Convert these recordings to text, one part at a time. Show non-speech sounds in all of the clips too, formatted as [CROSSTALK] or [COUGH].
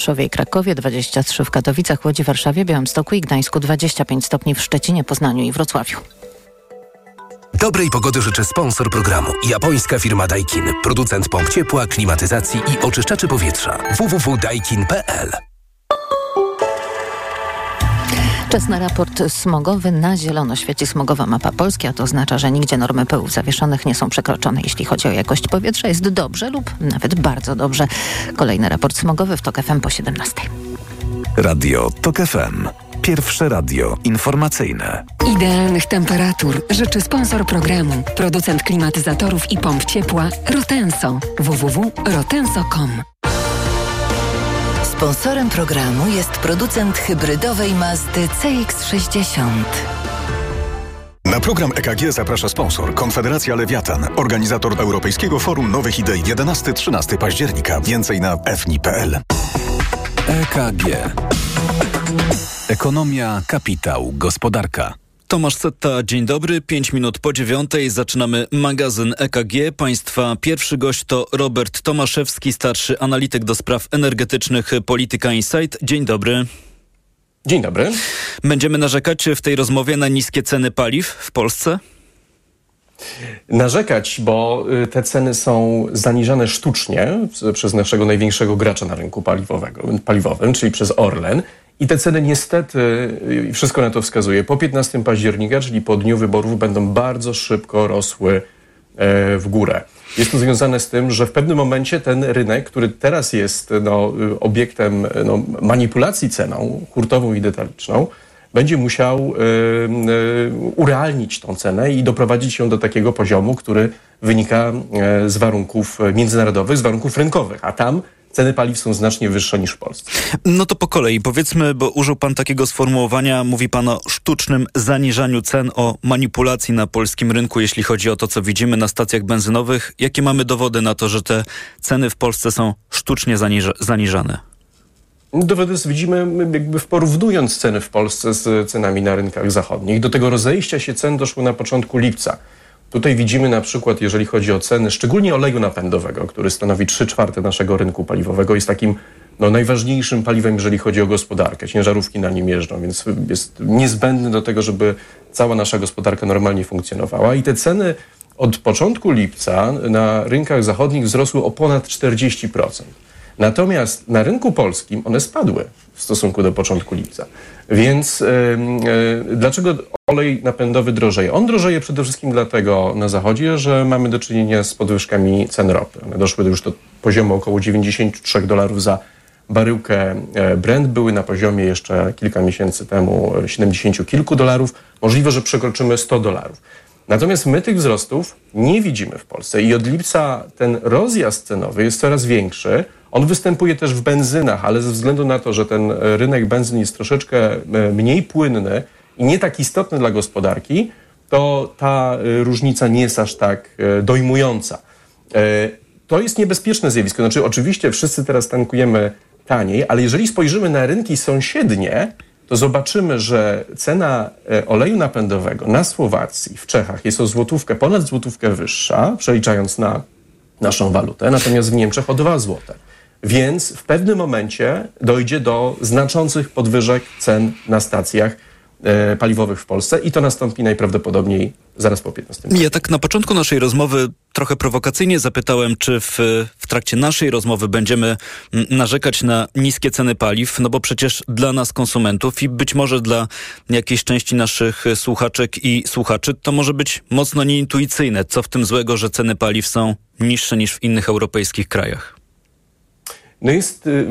Rzeszowie i Krakowie, 23 w Katowicach, Łodzi, Warszawie, Białymstoku i Gdańsku, 25 stopni w Szczecinie, Poznaniu i Wrocławiu. Dobrej pogody życzę sponsor programu. Japońska firma Daikin. Producent pomp ciepła, klimatyzacji i oczyszczaczy powietrza. www.daikin.pl Czas na raport smogowy. Na zielono świeci smogowa mapa Polski, a to oznacza, że nigdzie normy pyłów zawieszonych nie są przekroczone. Jeśli chodzi o jakość powietrza, jest dobrze lub nawet bardzo dobrze. Kolejny raport smogowy w TOK FM po 17. Radio TOK FM. Pierwsze radio informacyjne. Idealnych temperatur życzy sponsor programu, producent klimatyzatorów i pomp ciepła Rotenso. www.rotenso.com Sponsorem programu jest producent hybrydowej Mazdy CX-60. Na program EKG zaprasza sponsor Konfederacja Lewiatan, organizator Europejskiego Forum Nowych Idei 11-13 października. Więcej na fni.pl. EKG. Ekonomia, kapitał, gospodarka. Tomasz Setta, dzień dobry. Pięć minut po dziewiątej zaczynamy magazyn EKG. Państwa pierwszy gość to Robert Tomaszewski, starszy analityk do spraw energetycznych Polityka Insight. Dzień dobry. Dzień dobry. Będziemy narzekać w tej rozmowie na niskie ceny paliw w Polsce? Narzekać, bo y, te ceny są zaniżane sztucznie przez naszego największego gracza na rynku paliwowego, paliwowym, czyli przez Orlen. I te ceny niestety, wszystko na to wskazuje, po 15 października, czyli po dniu wyborów, będą bardzo szybko rosły e, w górę. Jest to związane z tym, że w pewnym momencie ten rynek, który teraz jest no, obiektem no, manipulacji ceną hurtową i detaliczną, będzie musiał y, y, urealnić tą cenę i doprowadzić ją do takiego poziomu, który wynika z warunków międzynarodowych, z warunków rynkowych, a tam ceny paliw są znacznie wyższe niż w Polsce. No to po kolei powiedzmy, bo użył pan takiego sformułowania, mówi pan o sztucznym zaniżaniu cen, o manipulacji na polskim rynku, jeśli chodzi o to, co widzimy na stacjach benzynowych. Jakie mamy dowody na to, że te ceny w Polsce są sztucznie zaniża zaniżane? Dowody widzimy jakby porównując ceny w Polsce z cenami na rynkach zachodnich. Do tego rozejścia się cen doszło na początku lipca. Tutaj widzimy na przykład, jeżeli chodzi o ceny, szczególnie oleju napędowego, który stanowi 3 czwarte naszego rynku paliwowego, jest takim no, najważniejszym paliwem, jeżeli chodzi o gospodarkę. Ciężarówki na nim jeżdżą, więc jest niezbędny do tego, żeby cała nasza gospodarka normalnie funkcjonowała. I te ceny od początku lipca na rynkach zachodnich wzrosły o ponad 40%. Natomiast na rynku polskim one spadły w stosunku do początku lipca. Więc yy, dlaczego olej napędowy drożeje? On drożeje przede wszystkim dlatego na zachodzie, że mamy do czynienia z podwyżkami cen ropy. One doszły już do poziomu około 93 dolarów za baryłkę e, Brent. Były na poziomie jeszcze kilka miesięcy temu 70 kilku dolarów. Możliwe, że przekroczymy 100 dolarów. Natomiast my tych wzrostów nie widzimy w Polsce i od lipca ten rozjazd cenowy jest coraz większy. On występuje też w benzynach, ale ze względu na to, że ten rynek benzyn jest troszeczkę e, mniej płynny i nie tak istotny dla gospodarki, to ta e, różnica nie jest aż tak e, dojmująca. To jest niebezpieczne zjawisko. Znaczy, oczywiście wszyscy teraz tankujemy taniej, ale jeżeli spojrzymy na rynki sąsiednie, to zobaczymy, że cena oleju napędowego na Słowacji, w Czechach jest o złotówkę, ponad złotówkę wyższa, przeliczając na naszą walutę, natomiast w Niemczech o 2 złote. Więc w pewnym momencie dojdzie do znaczących podwyżek cen na stacjach e, paliwowych w Polsce i to nastąpi najprawdopodobniej zaraz po 15. Ja tak na początku naszej rozmowy trochę prowokacyjnie zapytałem, czy w, w trakcie naszej rozmowy będziemy narzekać na niskie ceny paliw, no bo przecież dla nas konsumentów i być może dla jakiejś części naszych słuchaczek i słuchaczy to może być mocno nieintuicyjne. Co w tym złego, że ceny paliw są niższe niż w innych europejskich krajach? No jest y,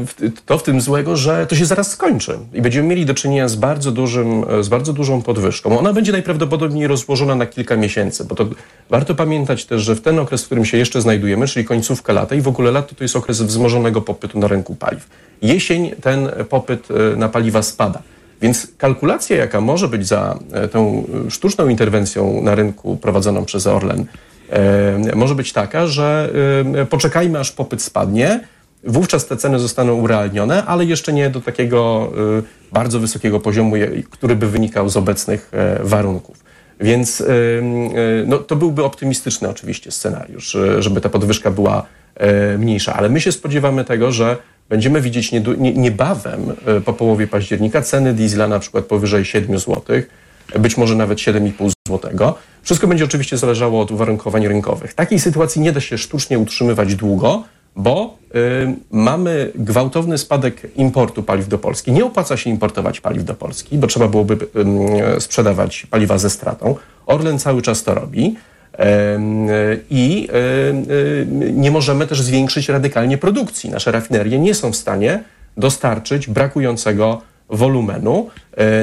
to w tym złego, że to się zaraz skończy i będziemy mieli do czynienia z bardzo, dużym, z bardzo dużą podwyżką. Ona będzie najprawdopodobniej rozłożona na kilka miesięcy, bo to warto pamiętać też, że w ten okres, w którym się jeszcze znajdujemy, czyli końcówka lata i w ogóle lato to jest okres wzmożonego popytu na rynku paliw. Jesień ten popyt y, na paliwa spada. Więc kalkulacja, jaka może być za e, tą sztuczną interwencją na rynku prowadzoną przez Orlen, e, może być taka, że e, poczekajmy aż popyt spadnie, Wówczas te ceny zostaną urealnione, ale jeszcze nie do takiego y, bardzo wysokiego poziomu, który by wynikał z obecnych e, warunków. Więc y, no, to byłby optymistyczny oczywiście scenariusz, żeby ta podwyżka była e, mniejsza, ale my się spodziewamy tego, że będziemy widzieć niebawem po połowie października ceny diesla na przykład powyżej 7 zł, być może nawet 7,5 zł. Wszystko będzie oczywiście zależało od uwarunkowań rynkowych. Takiej sytuacji nie da się sztucznie utrzymywać długo, bo y, mamy gwałtowny spadek importu paliw do Polski. Nie opłaca się importować paliw do Polski, bo trzeba byłoby y, sprzedawać paliwa ze stratą. Orlen cały czas to robi. I y, nie możemy też zwiększyć radykalnie produkcji. Nasze rafinerie nie są w stanie dostarczyć brakującego wolumenu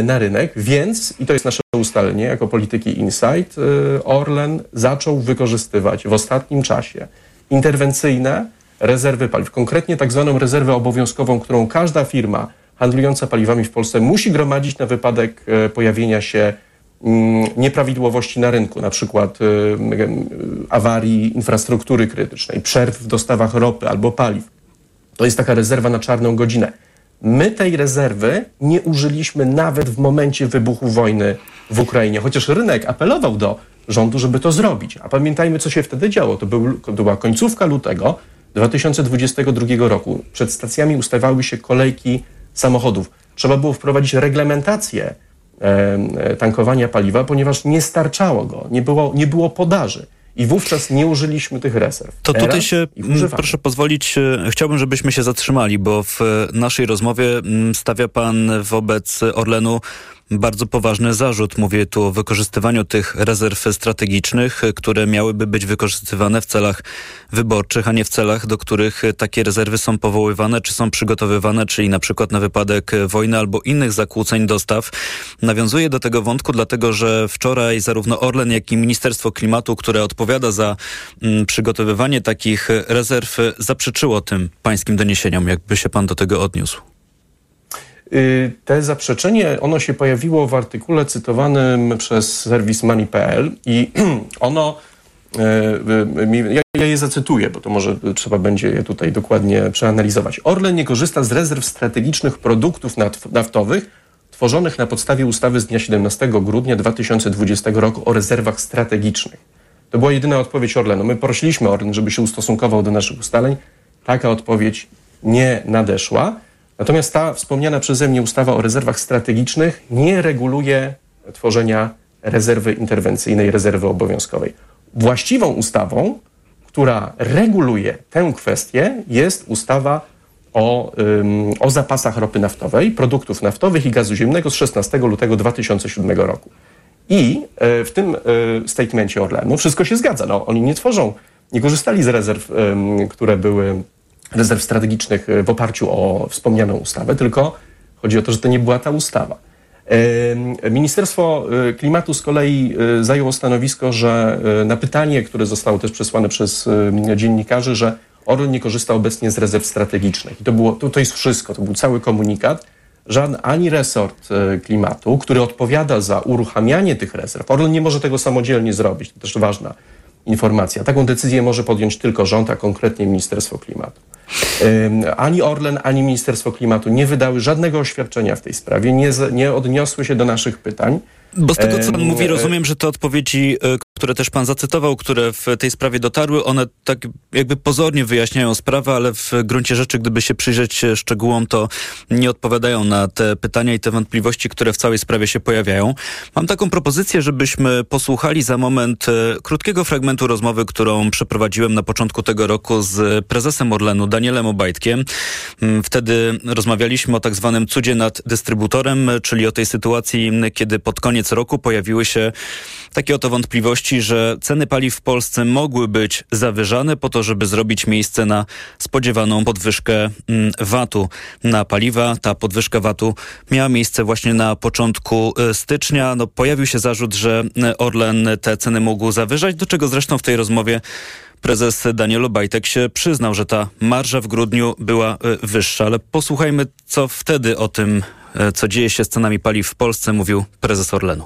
na rynek, więc, i to jest nasze ustalenie jako polityki Insight, Orlen zaczął wykorzystywać w ostatnim czasie interwencyjne rezerwy paliw, konkretnie tak zwaną rezerwę obowiązkową, którą każda firma handlująca paliwami w Polsce musi gromadzić na wypadek e, pojawienia się mm, nieprawidłowości na rynku, na przykład e, awarii infrastruktury krytycznej, przerw w dostawach ropy albo paliw. To jest taka rezerwa na czarną godzinę. My tej rezerwy nie użyliśmy nawet w momencie wybuchu wojny w Ukrainie, chociaż rynek apelował do rządu, żeby to zrobić. A pamiętajmy, co się wtedy działo. To, był, to była końcówka lutego, 2022 roku przed stacjami ustawały się kolejki samochodów. Trzeba było wprowadzić reglamentację e, tankowania paliwa, ponieważ nie starczało go, nie było, nie było podaży. I wówczas nie użyliśmy tych rezerw. To tutaj się, proszę pozwolić, e, chciałbym, żebyśmy się zatrzymali, bo w naszej rozmowie stawia pan wobec Orlenu bardzo poważny zarzut. Mówię tu o wykorzystywaniu tych rezerw strategicznych, które miałyby być wykorzystywane w celach wyborczych, a nie w celach, do których takie rezerwy są powoływane czy są przygotowywane, czyli na przykład na wypadek wojny albo innych zakłóceń dostaw. Nawiązuję do tego wątku, dlatego że wczoraj zarówno Orlen, jak i Ministerstwo Klimatu, które odpowiada za mm, przygotowywanie takich rezerw, zaprzeczyło tym pańskim doniesieniom. Jakby się pan do tego odniósł? Y, te zaprzeczenie, ono się pojawiło w artykule cytowanym przez serwis Money.pl i [CLEARS THROAT] ono, y, y, ja je zacytuję, bo to może trzeba będzie je tutaj dokładnie przeanalizować. Orlen nie korzysta z rezerw strategicznych produktów naftowych tworzonych na podstawie ustawy z dnia 17 grudnia 2020 roku o rezerwach strategicznych. To była jedyna odpowiedź Orlenu. My prosiliśmy Orlen, żeby się ustosunkował do naszych ustaleń. Taka odpowiedź nie nadeszła. Natomiast ta wspomniana przeze mnie ustawa o rezerwach strategicznych nie reguluje tworzenia rezerwy interwencyjnej, rezerwy obowiązkowej. Właściwą ustawą, która reguluje tę kwestię, jest ustawa o, um, o zapasach ropy naftowej, produktów naftowych i gazu ziemnego z 16 lutego 2007 roku. I e, w tym e, statemencie Orlenu wszystko się zgadza. No, oni nie tworzą, nie korzystali z rezerw, które były rezerw strategicznych e, w oparciu o wspomnianą ustawę, tylko chodzi o to, że to nie była ta ustawa. Ministerstwo e, Klimatu z kolei e, zajęło stanowisko, że na pytanie, które zostało też przesłane przez dziennikarzy, że Orlen nie korzysta obecnie z rezerw strategicznych. I to, było, to, to jest wszystko, to był cały komunikat. Żaden, ani resort klimatu, który odpowiada za uruchamianie tych rezerw, Orlen nie może tego samodzielnie zrobić, to też ważna informacja. Taką decyzję może podjąć tylko rząd, a konkretnie Ministerstwo Klimatu. Ani Orlen, ani Ministerstwo Klimatu nie wydały żadnego oświadczenia w tej sprawie, nie, nie odniosły się do naszych pytań. Bo z tego, co pan mówi, rozumiem, że te odpowiedzi, e, które też pan zacytował, które w tej sprawie dotarły, one tak jakby pozornie wyjaśniają sprawę, ale w gruncie rzeczy, gdyby się przyjrzeć szczegółom, to nie odpowiadają na te pytania i te wątpliwości, które w całej sprawie się pojawiają. Mam taką propozycję, żebyśmy posłuchali za moment e, krótkiego fragmentu rozmowy, którą przeprowadziłem na początku tego roku z prezesem Orlenu, Danielem Obajtkiem. Mm, wtedy rozmawialiśmy o tak zwanym cudzie nad dystrybutorem, czyli o tej sytuacji, kiedy pod koniec roku pojawiły się takie oto wątpliwości, że ceny paliw w Polsce mogły być zawyżane po to, żeby zrobić miejsce na spodziewaną podwyżkę mm, VAT-u na paliwa. Ta podwyżka VAT-u miała miejsce właśnie na początku e, stycznia. No, pojawił się zarzut, że e, Orlen te ceny mógł zawyżać, do czego zresztą w tej rozmowie prezes Daniel Obajtek się przyznał, że ta marża w grudniu była e, wyższa, ale posłuchajmy, co wtedy o tym, co dzieje się z cenami paliw w Polsce, mówił prezes Orlenu.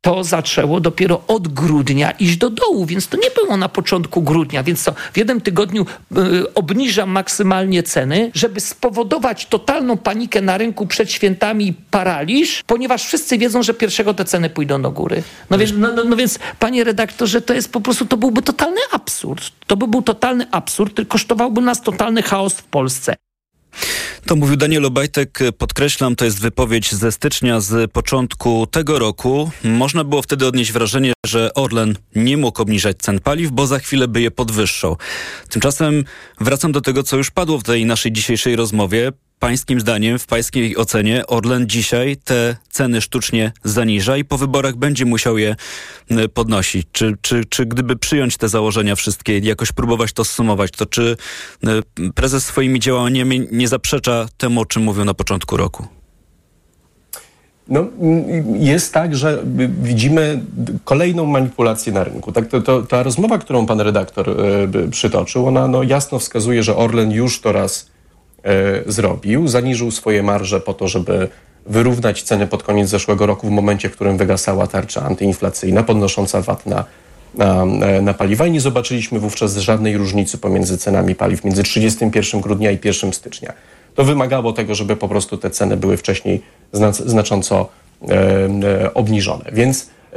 to zaczęło dopiero od grudnia iść do dołu, więc to nie było na początku grudnia, więc co, w jednym tygodniu y, obniżam maksymalnie ceny, żeby spowodować totalną panikę na rynku przed świętami i paraliż, ponieważ wszyscy wiedzą, że pierwszego te ceny pójdą do góry. No więc, no, no, no więc panie redaktorze, to jest po prostu, to byłby totalny absurd. To by był totalny absurd, który kosztowałby nas totalny chaos w Polsce. To mówił Daniel Obajtek. Podkreślam, to jest wypowiedź ze stycznia, z początku tego roku. Można było wtedy odnieść wrażenie, że Orlen nie mógł obniżać cen paliw, bo za chwilę by je podwyższał. Tymczasem wracam do tego, co już padło w tej naszej dzisiejszej rozmowie pańskim zdaniem, w pańskiej ocenie, Orlen dzisiaj te ceny sztucznie zaniża i po wyborach będzie musiał je podnosić? Czy, czy, czy gdyby przyjąć te założenia wszystkie i jakoś próbować to zsumować, to czy prezes swoimi działaniami nie zaprzecza temu, o czym mówił na początku roku? No, jest tak, że widzimy kolejną manipulację na rynku. Tak, to, to, ta rozmowa, którą pan redaktor y, przytoczył, ona no, jasno wskazuje, że Orlen już to raz zrobił. Zaniżył swoje marże po to, żeby wyrównać ceny pod koniec zeszłego roku, w momencie, w którym wygasała tarcza antyinflacyjna, podnosząca VAT na, na, na paliwa i nie zobaczyliśmy wówczas żadnej różnicy pomiędzy cenami paliw między 31 grudnia i 1 stycznia. To wymagało tego, żeby po prostu te ceny były wcześniej znacząco e, e, obniżone. Więc e,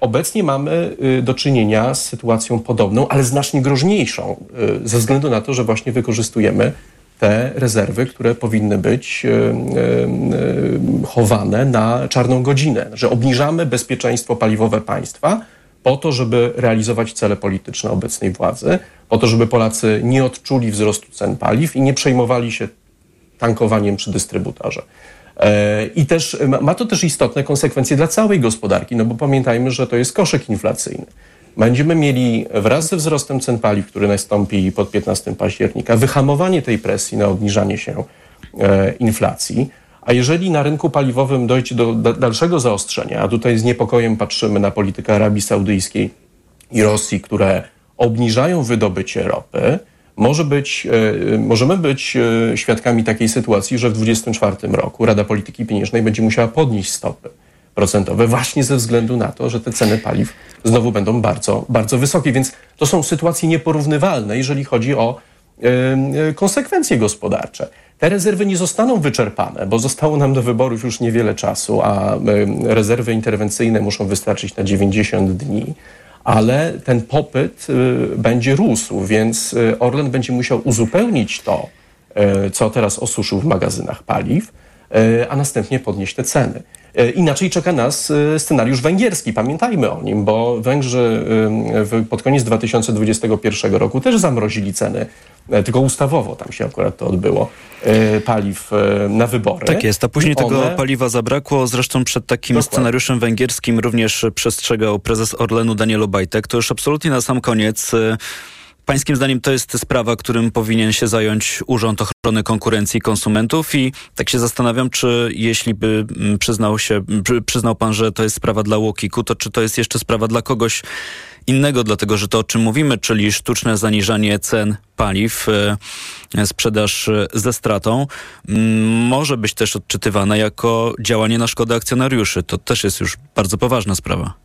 obecnie mamy e, do czynienia z sytuacją podobną, ale znacznie groźniejszą, e, ze względu na to, że właśnie wykorzystujemy te rezerwy, które powinny być e, e, chowane na czarną godzinę, że obniżamy bezpieczeństwo paliwowe państwa po to, żeby realizować cele polityczne obecnej władzy, po to, żeby Polacy nie odczuli wzrostu cen paliw i nie przejmowali się tankowaniem przy dystrybutorze. E, I też ma to też istotne konsekwencje dla całej gospodarki, no bo pamiętajmy, że to jest koszyk inflacyjny będziemy mieli wraz ze wzrostem cen paliw, który nastąpi pod 15 października, wyhamowanie tej presji na obniżanie się e, inflacji. A jeżeli na rynku paliwowym dojdzie do dalszego zaostrzenia, a tutaj z niepokojem patrzymy na politykę Arabii Saudyjskiej i Rosji, które obniżają wydobycie ropy, może być, e, możemy być e, świadkami takiej sytuacji, że w 2024 roku Rada Polityki Pieniężnej będzie musiała podnieść stopy procentowe właśnie ze względu na to, że te ceny paliw znowu będą bardzo, bardzo wysokie. Więc to są sytuacje nieporównywalne, jeżeli chodzi o y, konsekwencje gospodarcze. Te rezerwy nie zostaną wyczerpane, bo zostało nam do wyborów już niewiele czasu, a y, rezerwy interwencyjne muszą wystarczyć na 90 dni ale ten popyt y, będzie rósł, więc Orlen będzie musiał uzupełnić to, co teraz osuszył w magazynach paliw, a następnie podnieść te ceny. E, inaczej czeka nas e, scenariusz węgierski. Pamiętajmy o nim, bo Węgrzy e, pod koniec 2021 roku też zamrozili ceny tylko ustawowo tam się akurat to odbyło, paliw na wybory. Tak jest, a później One... tego paliwa zabrakło. Zresztą przed takim Dokładnie. scenariuszem węgierskim również przestrzegał prezes Orlenu Daniel Obajtek. To już absolutnie na sam koniec Pańskim zdaniem to jest sprawa, którym powinien się zająć Urząd Ochrony Konkurencji i Konsumentów i tak się zastanawiam, czy jeśli by mm, przyznał się, przyznał pan, że to jest sprawa dla Łokiku, to czy to jest jeszcze sprawa dla kogoś innego, dlatego że to o czym mówimy, czyli sztuczne zaniżanie cen paliw, e, sprzedaż e, ze stratą, może być też odczytywane jako działanie na szkodę akcjonariuszy. To też jest już bardzo poważna sprawa.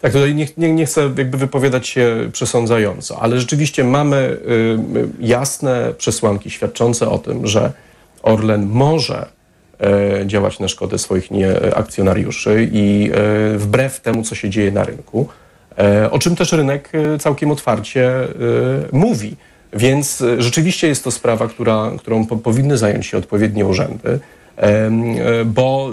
Tak, tutaj nie, nie, nie, chcę jakby wypowiadać się przesądzająco, ale rzeczywiście mamy y, jasne przesłanki świadczące o tym, że Orlen może y, działać na szkodę swoich akcjonariuszy i y, wbrew temu, co się dzieje na rynku, o czym też rynek całkiem otwarcie mówi. Więc rzeczywiście jest to sprawa, która, którą po, powinny zająć się odpowiednie urzędy, bo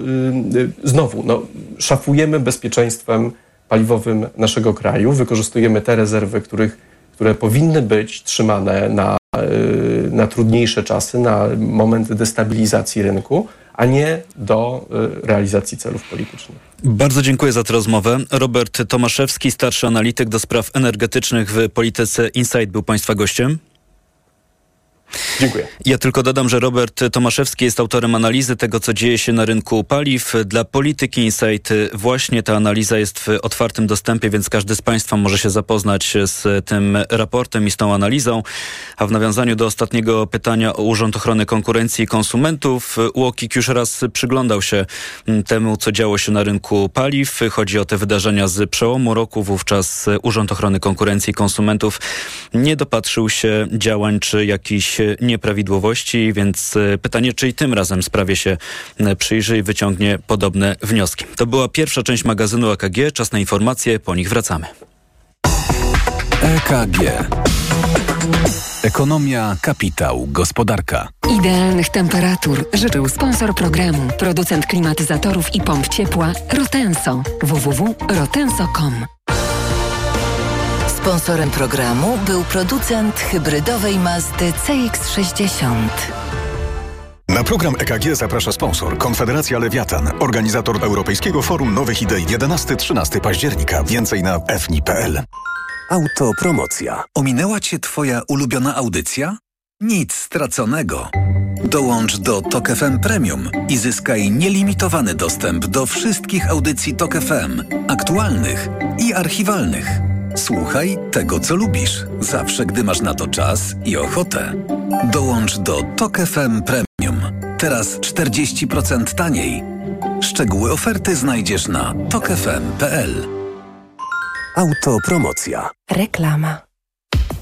znowu no, szafujemy bezpieczeństwem paliwowym naszego kraju. Wykorzystujemy te rezerwy, których, które powinny być trzymane na, y, na trudniejsze czasy, na moment destabilizacji rynku, a nie do y, realizacji celów politycznych. Bardzo dziękuję za tę rozmowę. Robert Tomaszewski, starszy analityk do spraw energetycznych w Polityce Insight był Państwa gościem. Dziękuję. Ja tylko dodam, że Robert Tomaszewski jest autorem analizy tego, co dzieje się na rynku paliw. Dla Polityki Insight właśnie ta analiza jest w otwartym dostępie, więc każdy z Państwa może się zapoznać z tym raportem i z tą analizą. A w nawiązaniu do ostatniego pytania o Urząd Ochrony Konkurencji i Konsumentów, UOKiK już raz przyglądał się temu, co działo się na rynku paliw. Chodzi o te wydarzenia z przełomu roku. Wówczas Urząd Ochrony Konkurencji i Konsumentów nie dopatrzył się działań czy jakichś nieprawidłowości, więc e, pytanie, czy i tym razem sprawie się e, przyjrzy i wyciągnie podobne wnioski. To była pierwsza część magazynu EKG. Czas na informacje, po nich wracamy. EKG. Ekonomia, kapitał, gospodarka. Idealnych temperatur życzył sponsor programu, producent klimatyzatorów i pomp ciepła Rotenso. www.rotenso.com Sponsorem programu był producent hybrydowej Mazdy CX-60. Na program EKG zaprasza sponsor Konfederacja Lewiatan, organizator Europejskiego Forum Nowych Idei 11-13 października. Więcej na fni.pl. Autopromocja. Ominęła Cię Twoja ulubiona audycja? Nic straconego. Dołącz do Tok FM Premium i zyskaj nielimitowany dostęp do wszystkich audycji Tok FM, aktualnych i archiwalnych. Słuchaj tego, co lubisz, zawsze gdy masz na to czas i ochotę. Dołącz do Tok FM Premium. Teraz 40% taniej. Szczegóły oferty znajdziesz na tokefm.pl. Autopromocja. Reklama.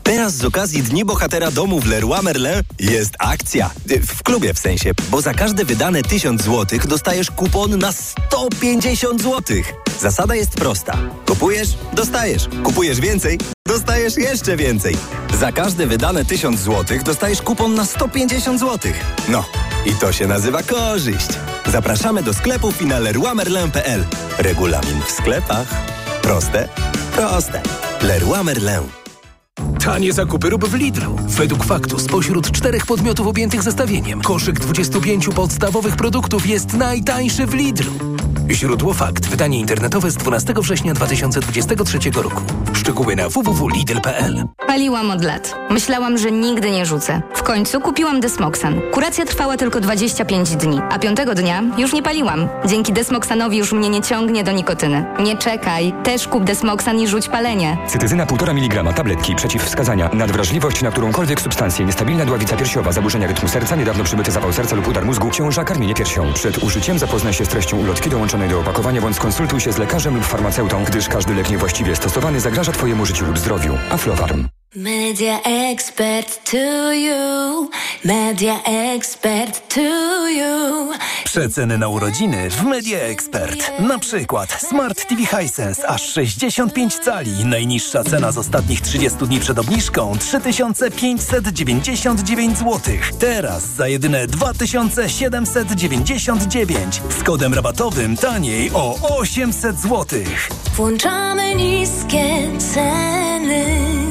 Teraz z okazji Dni Bohatera Domu w Leroy Merlin jest akcja. W klubie w sensie, bo za każde wydane 1000 zł dostajesz kupon na 150 zł. Zasada jest prosta. Kupujesz, dostajesz. Kupujesz więcej, dostajesz jeszcze więcej. Za każde wydane 1000 zł dostajesz kupon na 150 zł. No, i to się nazywa korzyść. Zapraszamy do sklepów i na leroymerlin.pl. Regulamin w sklepach. Proste? Proste. Leroy Merlin. Tanie zakupy rób w Lidlu. Według faktu spośród czterech podmiotów objętych zestawieniem koszyk 25 podstawowych produktów jest najtańszy w Lidlu. Źródło fakt. Wydanie internetowe z 12 września 2023 roku. Szczegóły na www.lidl.pl Paliłam od lat. Myślałam, że nigdy nie rzucę. W końcu kupiłam Desmoxan. Kuracja trwała tylko 25 dni, a piątego dnia już nie paliłam. Dzięki Desmoxanowi już mnie nie ciągnie do nikotyny. Nie czekaj, też kup Desmoxan i rzuć palenie. Cytyzyna 1,5 mg tabletki przeciwwskazania. Nadwrażliwość na którąkolwiek substancję. Niestabilna dławica piersiowa. Zaburzenia rytmu serca. Niedawno przybyty zawał serca lub udar mózgu. Ciąża. Karmienie piersią. Przed użyciem zapoznaj się z treścią ulotki dołączonej do opakowania bądź skonsultuj się z lekarzem lub farmaceutą, gdyż każdy lek niewłaściwie stosowany zagraża Twojemu życiu lub zdrowiu. Aflofarm. Media expert to you. Media expert to you. Przeceny na urodziny w Media Expert. Na przykład Smart TV Hisense aż 65 cali. Najniższa cena z ostatnich 30 dni przed obniżką 3599 zł. Teraz za jedyne 2799 z kodem rabatowym taniej o 800 zł. Włączamy niskie ceny.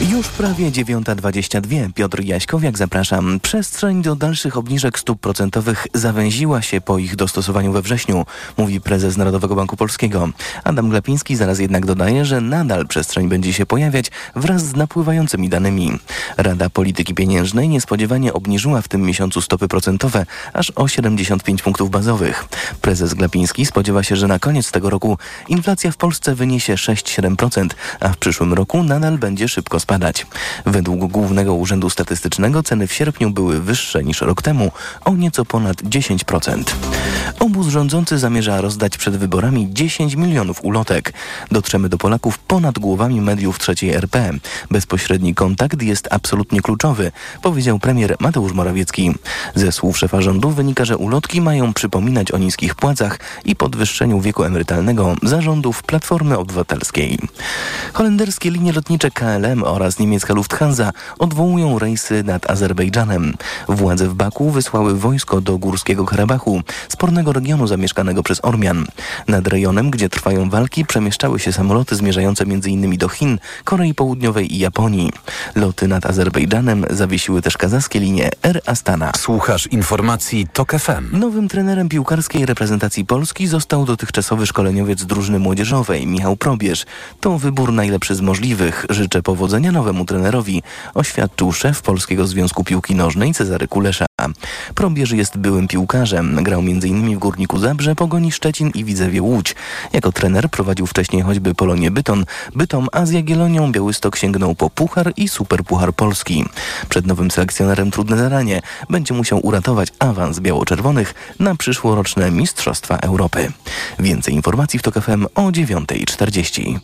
Już prawie 9.22. Piotr Jaśkowiak, zapraszam. Przestrzeń do dalszych obniżek stóp procentowych zawęziła się po ich dostosowaniu we wrześniu, mówi prezes Narodowego Banku Polskiego. Adam Glapiński zaraz jednak dodaje, że nadal przestrzeń będzie się pojawiać wraz z napływającymi danymi. Rada Polityki Pieniężnej niespodziewanie obniżyła w tym miesiącu stopy procentowe aż o 75 punktów bazowych. Prezes Glapiński spodziewa się, że na koniec tego roku inflacja w Polsce wyniesie 6-7%, a w przyszłym roku nadal będzie szybko spadać. Według Głównego Urzędu Statystycznego ceny w sierpniu były wyższe niż rok temu o nieco ponad 10%. Obóz rządzący zamierza rozdać przed wyborami 10 milionów ulotek. Dotrzemy do Polaków ponad głowami mediów trzeciej RP. Bezpośredni kontakt jest absolutnie kluczowy, powiedział premier Mateusz Morawiecki. Ze słów szefa rządu wynika, że ulotki mają przypominać o niskich płacach i podwyższeniu wieku emerytalnego zarządów Platformy Obywatelskiej. Holenderskie linie lotnicze KLM oraz oraz niemiecka Lufthansa odwołują rejsy nad Azerbejdżanem. Władze w Baku wysłały wojsko do Górskiego Karabachu, spornego regionu zamieszkanego przez Ormian. Nad rejonem, gdzie trwają walki, przemieszczały się samoloty zmierzające m.in. do Chin, Korei Południowej i Japonii. Loty nad Azerbejdżanem zawiesiły też kazachskie linie Air Astana. Słuchasz informacji TOK FM. Nowym trenerem piłkarskiej reprezentacji Polski został dotychczasowy szkoleniowiec drużyny młodzieżowej Michał Probierz. To wybór najlepszy z możliwych. Życzę powodzenia nowemu trenerowi, oświadczył szef Polskiego Związku Piłki Nożnej Cezary Kulesza. Probierz jest byłym piłkarzem. Grał m.in. w Górniku Zabrze, Pogoni Szczecin i Widzewie Łódź. Jako trener prowadził wcześniej choćby Polonię Byton. Bytom, a z Jagiellonią Białystok sięgnął po Puchar i Superpuchar Polski. Przed nowym selekcjonerem trudne zadanie. Będzie musiał uratować awans biało-czerwonych na przyszłoroczne Mistrzostwa Europy. Więcej informacji w TOK FM o 9.40.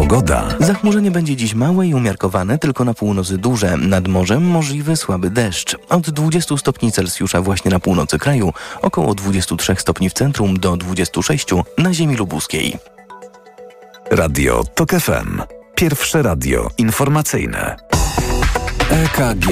Pogoda. Zachmurzenie będzie dziś małe i umiarkowane, tylko na północy duże. Nad morzem możliwy słaby deszcz. Od 20 stopni Celsjusza właśnie na północy kraju, około 23 stopni w centrum do 26 na ziemi lubuskiej. Radio TOK FM. Pierwsze radio informacyjne. EKG.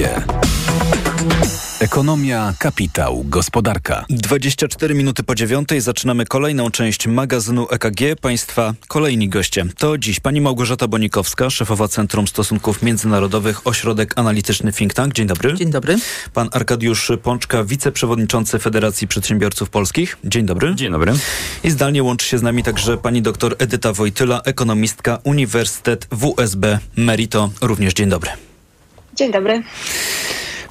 Ekonomia, kapitał, gospodarka. 24 minuty po dziewiątej zaczynamy kolejną część magazynu EKG. Państwa kolejni goście. To dziś pani Małgorzata Bonikowska, szefowa Centrum Stosunków Międzynarodowych, ośrodek analityczny Think Tank. Dzień dobry. Dzień dobry. Pan Arkadiusz Pączka, wiceprzewodniczący Federacji Przedsiębiorców Polskich. Dzień dobry. Dzień dobry. I zdalnie łączy się z nami także pani doktor Edyta Wojtyla, ekonomistka Uniwersytet WSB Merito. Również dzień dobry. Dzień dobry.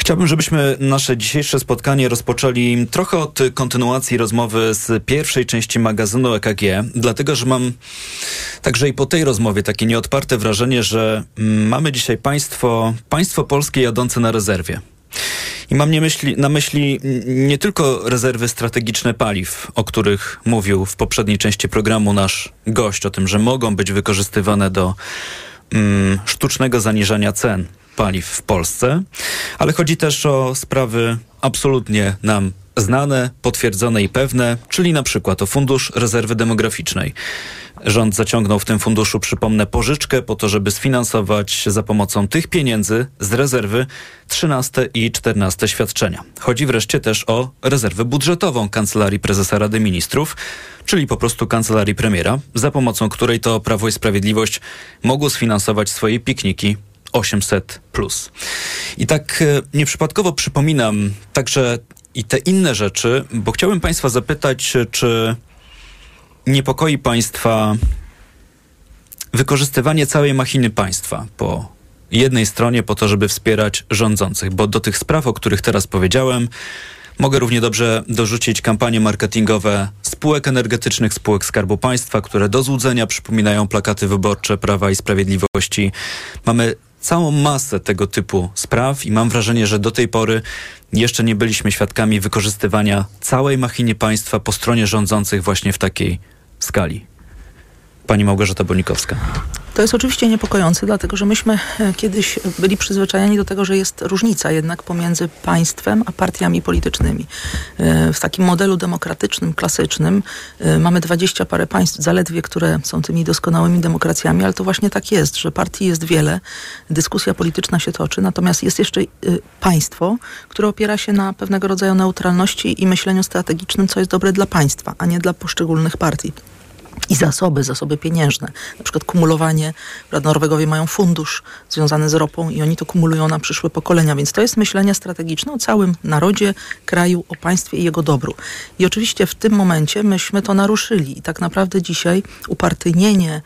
Chciałbym, żebyśmy nasze dzisiejsze spotkanie rozpoczęli trochę od kontynuacji rozmowy z pierwszej części magazynu EKG, dlatego że mam także i po tej rozmowie takie nieodparte wrażenie, że mamy dzisiaj państwo, państwo polskie jadące na rezerwie. I mam nie myśli, na myśli nie tylko rezerwy strategiczne paliw, o których mówił w poprzedniej części programu nasz gość, o tym, że mogą być wykorzystywane do mm, sztucznego zaniżania cen paliw w Polsce, ale chodzi też o sprawy absolutnie nam znane, potwierdzone i pewne, czyli na przykład o Fundusz Rezerwy Demograficznej. Rząd zaciągnął w tym funduszu, przypomnę, pożyczkę po to, żeby sfinansować za pomocą tych pieniędzy z rezerwy 13 i 14 świadczenia. Chodzi wreszcie też o rezerwę budżetową Kancelarii Prezesa Rady Ministrów, czyli po prostu Kancelarii Premiera, za pomocą której to Prawo i Sprawiedliwość mogło sfinansować swoje pikniki 800. Plus. I tak e, nieprzypadkowo przypominam także i te inne rzeczy, bo chciałbym Państwa zapytać, czy niepokoi Państwa wykorzystywanie całej machiny państwa po jednej stronie po to, żeby wspierać rządzących, bo do tych spraw, o których teraz powiedziałem, Mogę równie dobrze dorzucić kampanie marketingowe spółek energetycznych, spółek Skarbu Państwa, które do złudzenia przypominają plakaty wyborcze Prawa i Sprawiedliwości. Mamy całą masę tego typu spraw i mam wrażenie, że do tej pory jeszcze nie byliśmy świadkami wykorzystywania całej machiny państwa po stronie rządzących właśnie w takiej skali. Pani Małgorzata Bonikowska. To jest oczywiście niepokojące, dlatego że myśmy e, kiedyś byli przyzwyczajeni do tego, że jest różnica jednak pomiędzy państwem a partiami politycznymi. E, w takim modelu demokratycznym, klasycznym e, mamy dwadzieścia parę państw zaledwie, które są tymi doskonałymi demokracjami, ale to właśnie tak jest, że partii jest wiele, dyskusja polityczna się toczy, natomiast jest jeszcze państwo, które opiera się na pewnego rodzaju neutralności i myśleniu strategicznym, co jest dobre dla państwa, a nie dla poszczególnych partii i zasoby, zasoby pieniężne. Na przykład kumulowanie, Norwegowie mają fundusz związany z ropą i oni to kumulują na przyszłe pokolenia, więc to jest myślenie strategiczne o całym narodzie, kraju, o państwie i jego dobru. I oczywiście w tym momencie myśmy to naruszyli i tak naprawdę dzisiaj upartyjnienie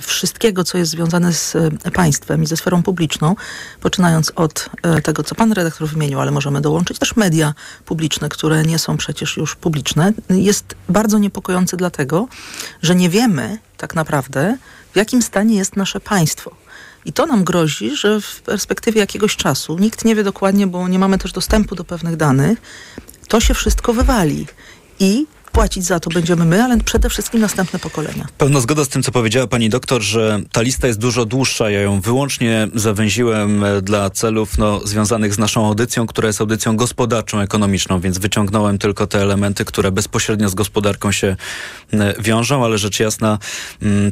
wszystkiego, co jest związane z państwem i ze sferą publiczną, poczynając od e, tego, co pan redaktor wymienił, ale możemy dołączyć też media publiczne, które nie są przecież już publiczne, jest bardzo niepokojące dlatego, że nie wiemy tak naprawdę, w jakim stanie jest nasze państwo. I to nam grozi, że w perspektywie jakiegoś czasu, nikt nie wie dokładnie, bo nie mamy też dostępu do pewnych danych, to się wszystko wywali. I płacić za to będziemy my, ale przede wszystkim następne pokolenia. Pełna zgoda z tym, co powiedziała pani doktor, że ta lista jest dużo dłuższa. Ja ją wyłącznie zawęziłem e, dla celów no, związanych z naszą audycją, która jest audycją gospodarczą, ekonomiczną, więc wyciągnąłem tylko te elementy, które bezpośrednio z gospodarką się wiążą, ale rzecz jasna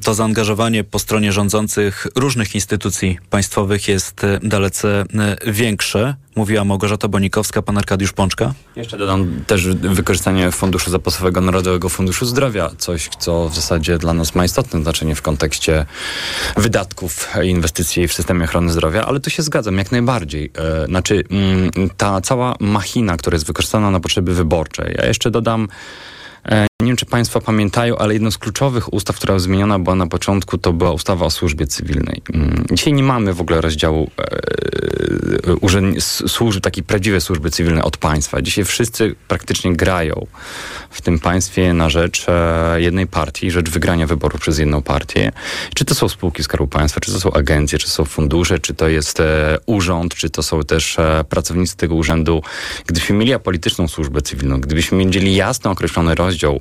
to zaangażowanie po stronie rządzących różnych instytucji państwowych jest e, dalece większe. Mówiła Małgorzata Bonikowska, pan Arkadiusz Pączka. Jeszcze dodam też wykorzystanie Funduszu Zapasowego Narodowego Funduszu Zdrowia, coś, co w zasadzie dla nas ma istotne znaczenie w kontekście wydatków i inwestycji w systemie ochrony zdrowia, ale tu się zgadzam jak najbardziej. E, znaczy, mm, ta cała machina, która jest wykorzystana na potrzeby wyborcze. Ja jeszcze dodam e, nie wiem, czy Państwo pamiętają, ale jedną z kluczowych ustaw, która zmieniona była na początku, to była ustawa o służbie cywilnej. Mm, dzisiaj nie mamy w ogóle rozdziału e, urzęd, służb, takiej prawdziwej służby cywilnej od państwa. Dzisiaj wszyscy praktycznie grają w tym państwie na rzecz e, jednej partii, rzecz wygrania wyborów przez jedną partię. Czy to są spółki Skarbu Państwa, czy to są agencje, czy to są fundusze, czy to jest e, urząd, czy to są też e, pracownicy tego urzędu. Gdybyśmy mieli apolityczną służbę cywilną, gdybyśmy mieli jasno określony rozdział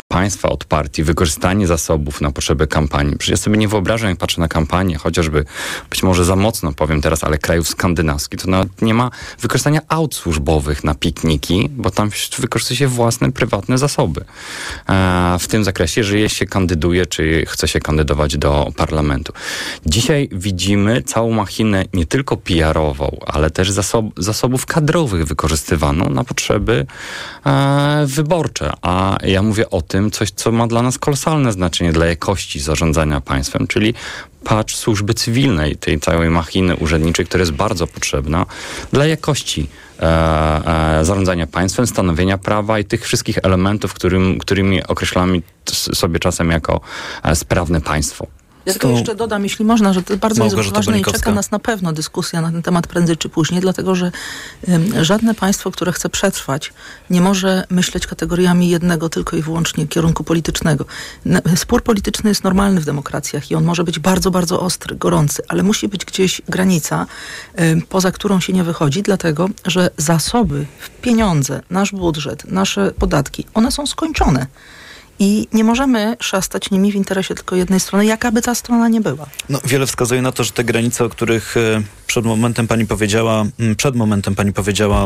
państwa od partii, wykorzystanie zasobów na potrzeby kampanii. Przecież ja sobie nie wyobrażam, jak patrzę na kampanię, chociażby być może za mocno powiem teraz, ale krajów skandynawskich, to nawet nie ma wykorzystania aut służbowych na pikniki, bo tam wykorzystuje się własne, prywatne zasoby. E, w tym zakresie, jeżeli się kandyduje, czy chce się kandydować do parlamentu. Dzisiaj widzimy całą machinę nie tylko PR-ową, ale też zasob, zasobów kadrowych wykorzystywaną na potrzeby e, wyborcze. A ja mówię o tym, tym coś, co ma dla nas kolosalne znaczenie dla jakości zarządzania państwem, czyli patch służby cywilnej, tej całej machiny urzędniczej, która jest bardzo potrzebna dla jakości e, e, zarządzania państwem, stanowienia prawa i tych wszystkich elementów, którym, którymi określamy sobie czasem jako e, sprawne państwo. Ja tylko jeszcze dodam, jeśli można, że to bardzo Małgorzata jest ważne i czeka nas na pewno dyskusja na ten temat prędzej czy później, dlatego że żadne państwo, które chce przetrwać, nie może myśleć kategoriami jednego tylko i wyłącznie kierunku politycznego. Spór polityczny jest normalny w demokracjach i on może być bardzo, bardzo ostry, gorący, ale musi być gdzieś granica, poza którą się nie wychodzi, dlatego że zasoby, pieniądze, nasz budżet, nasze podatki, one są skończone i nie możemy szastać nimi w interesie tylko jednej strony, jaka by ta strona nie była. No, wiele wskazuje na to, że te granice, o których e, przed momentem pani powiedziała, przed momentem pani powiedziała,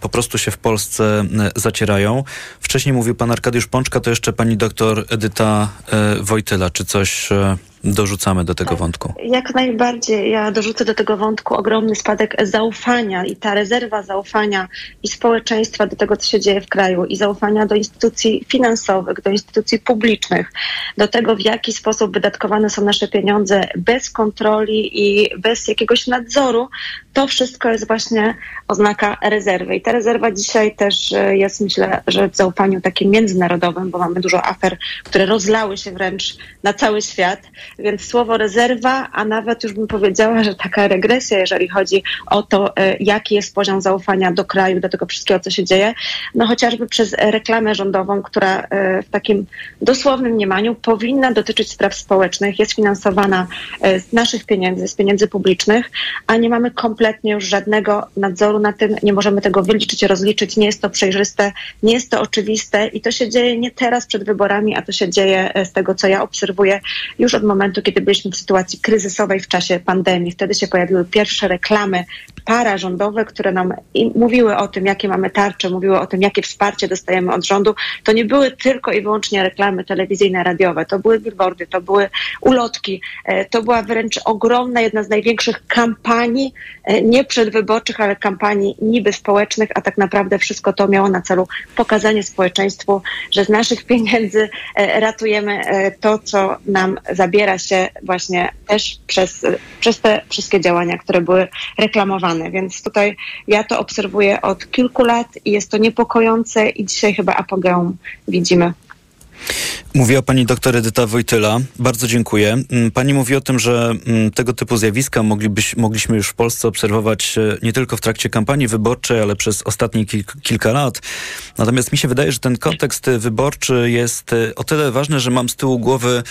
po prostu się w Polsce zacierają. Wcześniej mówił pan Arkadiusz Pączka, to jeszcze pani doktor Edyta e, Wojtyla. Czy coś e, dorzucamy do tego tak, wątku? Jak najbardziej. Ja dorzucę do tego wątku ogromny spadek zaufania i ta rezerwa zaufania i społeczeństwa do tego, co się dzieje w kraju i zaufania do instytucji finansowych, do instytucji publicznych, do tego, w jaki sposób wydatkowane są nasze pieniądze bez kontroli i bez jakiegoś nadzoru, to wszystko jest właśnie oznaka rezerwy. I ta rezerwa dzisiaj też e, jest, myślę, że w zaufaniu takim międzynarodowym, bo mamy dużo afer, które rozlały się wręcz na cały świat. Więc słowo rezerwa, a nawet już bym powiedziała, że taka regresja, jeżeli chodzi o to, e, jaki jest poziom zaufania do kraju, do tego wszystkiego, co się dzieje, no chociażby przez reklamę rządową, która e, w takim dosłownym mniemaniu powinna dotyczyć spraw społecznych, jest finansowana z naszych pieniędzy, z pieniędzy publicznych, a nie mamy kompletnie już żadnego nadzoru na tym, nie możemy tego wyliczyć, rozliczyć, nie jest to przejrzyste, nie jest to oczywiste i to się dzieje nie teraz przed wyborami, a to się dzieje z tego, co ja obserwuję już od momentu, kiedy byliśmy w sytuacji kryzysowej w czasie pandemii. Wtedy się pojawiły pierwsze reklamy pararządowe, które nam mówiły o tym, jakie mamy tarcze, mówiły o tym, jakie wsparcie dostajemy od rządu. To nie były tylko i wyłącznie reklamy telewizyjne, radiowe. To były billboardy, to były ulotki. E, to była wręcz ogromna, jedna z największych kampanii, e, nie przedwyborczych, ale kampanii niby społecznych, a tak naprawdę wszystko to miało na celu pokazanie społeczeństwu, że z naszych pieniędzy e, ratujemy to, co nam zabiera się właśnie też przez, przez te wszystkie działania, które były reklamowane. Więc tutaj ja to obserwuję od kilku lat i jest to niepokojące i dzisiaj chyba apogeum widzimy. Mówiła pani doktor Edyta Wojtyla. Bardzo dziękuję. Mm, pani mówi o tym, że mm, tego typu zjawiska moglibyś, mogliśmy już w Polsce obserwować e, nie tylko w trakcie kampanii wyborczej, ale przez ostatnie kilka lat. Natomiast mi się wydaje, że ten kontekst wyborczy jest e, o tyle ważny, że mam z tyłu głowy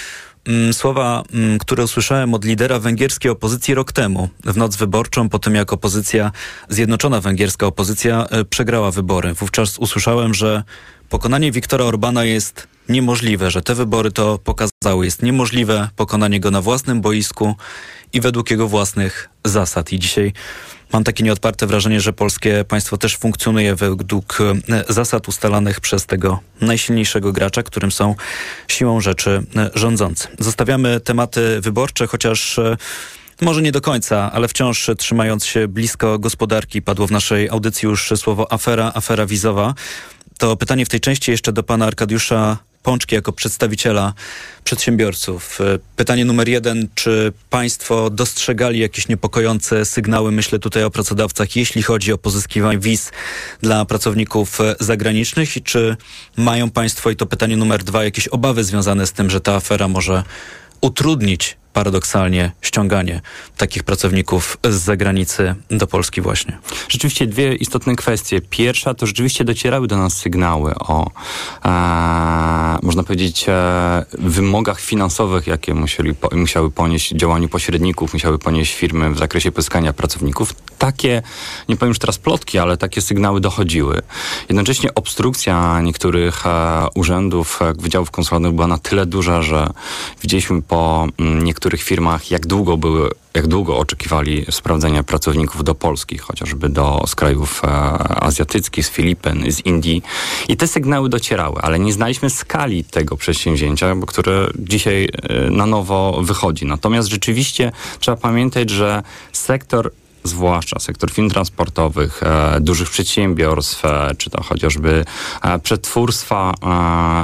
słowa, mm, które usłyszałem od lidera węgierskiej opozycji rok temu, w noc wyborczą, po tym jak opozycja, zjednoczona węgierska opozycja e, przegrała wybory. Wówczas usłyszałem, że pokonanie Viktora Orbana jest niemożliwe, że te wybory to pokazały. Jest niemożliwe pokonanie go na własnym boisku i według jego własnych zasad. I dzisiaj mam takie nieodparte wrażenie, że polskie państwo też funkcjonuje według e, zasad ustalanych przez tego najsilniejszego gracza, którym są siłą rzeczy e, rządzący. Zostawiamy tematy wyborcze, chociaż e, może nie do końca, ale wciąż trzymając się blisko gospodarki, padło w naszej audycji już słowo afera, afera wizowa. To pytanie w tej części jeszcze do pana Arkadiusza Pączki jako przedstawiciela przedsiębiorców. E, pytanie numer jeden, czy państwo dostrzegali jakieś niepokojące sygnały, myślę tutaj o pracodawcach, jeśli chodzi o pozyskiwanie wiz dla pracowników e, zagranicznych i czy mają państwo, i to pytanie numer dwa, jakieś obawy związane z tym, że ta afera może utrudnić paradoksalnie ściąganie takich pracowników z zagranicy do Polski właśnie? Rzeczywiście dwie istotne kwestie. Pierwsza to rzeczywiście docierały do nas sygnały o, e, można powiedzieć, e, wymogach finansowych, jakie musieli, po, musiały ponieść działaniu pośredników, musiały ponieść firmy w zakresie pozyskania pracowników. Takie, nie powiem już teraz plotki, ale takie sygnały dochodziły. Jednocześnie obstrukcja niektórych e, urzędów, e, wydziałów konsularnych była na tyle duża, że widzieliśmy po mm, niektórych niektórych firmach, jak długo były, jak długo oczekiwali sprawdzenia pracowników do Polski, chociażby do z krajów e, azjatyckich, z Filipin, z Indii. I te sygnały docierały, ale nie znaliśmy skali tego przedsięwzięcia, które dzisiaj e, na nowo wychodzi. Natomiast rzeczywiście trzeba pamiętać, że sektor zwłaszcza sektor firm transportowych, e, dużych przedsiębiorstw, e, czy to chociażby e, przetwórstwa,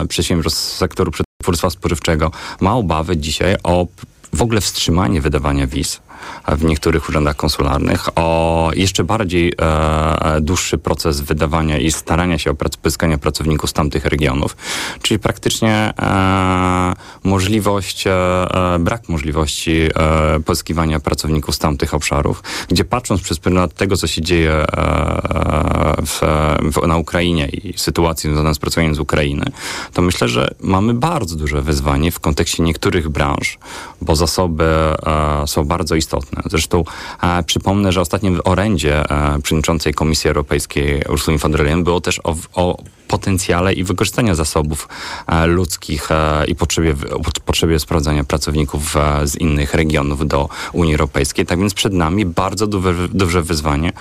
e, przedsiębiorstw sektoru przetwórstwa spożywczego, ma obawy dzisiaj o w ogóle wstrzymanie wydawania wiz w niektórych urzędach konsularnych, o jeszcze bardziej e, dłuższy proces wydawania i starania się o prac, pozyskania pracowników z tamtych regionów, czyli praktycznie e, możliwość, e, e brak możliwości e, pozyskiwania pracowników z tamtych obszarów, gdzie patrząc przez pryzmat tego, co się dzieje e, w, w, na Ukrainie i sytuacji związaną z pracowaniem z Ukrainy, to myślę, że mamy bardzo duże wyzwanie w kontekście niektórych branż, bo zasoby są bardzo istotne istotne. Zresztą e, przypomnę, że ostatnio w orędzie e, przewodniczącej Komisji Europejskiej Ursula von der Leyen było też o, o potencjale i wykorzystania zasobów e, ludzkich e, i potrzebie, potrzebie sprowadzania pracowników e, z innych regionów do Unii Europejskiej. Tak więc przed nami bardzo duże, duże wyzwanie,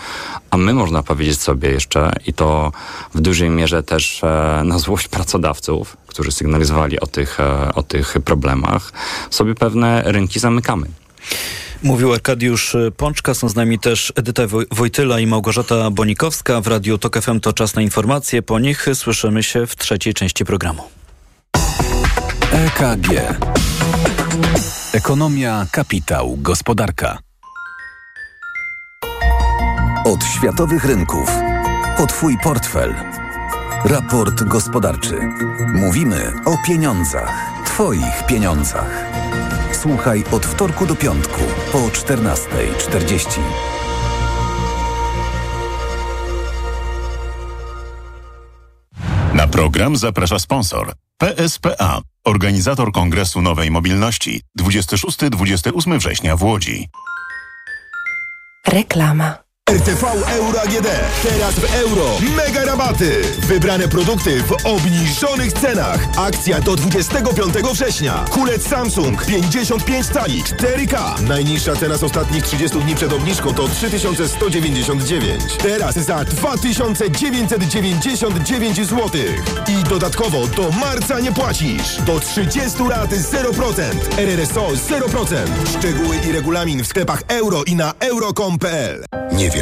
a my można powiedzieć sobie jeszcze i to w dużej mierze też na złość pracodawców, którzy sygnalizowali o tych, o tych problemach, sobie pewne rynki zamykamy. Mówił Arkadiusz Pączka, są z nami też Edyta Wojtyla i Małgorzata Bonikowska. W Radiu TOK FM to czas na informacje. Po nich słyszymy się w trzeciej części programu. EKG. Ekonomia, kapitał, gospodarka. Od światowych rynków. O Twój portfel. Raport gospodarczy. Mówimy o pieniądzach. Twoich pieniądzach. Słuchaj od wtorku do piątku po 14.40. Na program zaprasza sponsor PSPA, organizator Kongresu Nowej Mobilności 26-28 września w Łodzi. Reklama. RTV Euro AGD. Teraz w euro. Mega rabaty. Wybrane produkty w obniżonych cenach. Akcja do 25 września. Kulec Samsung 55 cali 4K. Najniższa cena z ostatnich 30 dni przed obniżką to 3199. Teraz za 2999 zł. I dodatkowo do marca nie płacisz. Do 30 lat 0%. RRSO 0%. Szczegóły i regulamin w sklepach euro i na euro.com.pl. Nie wiesz,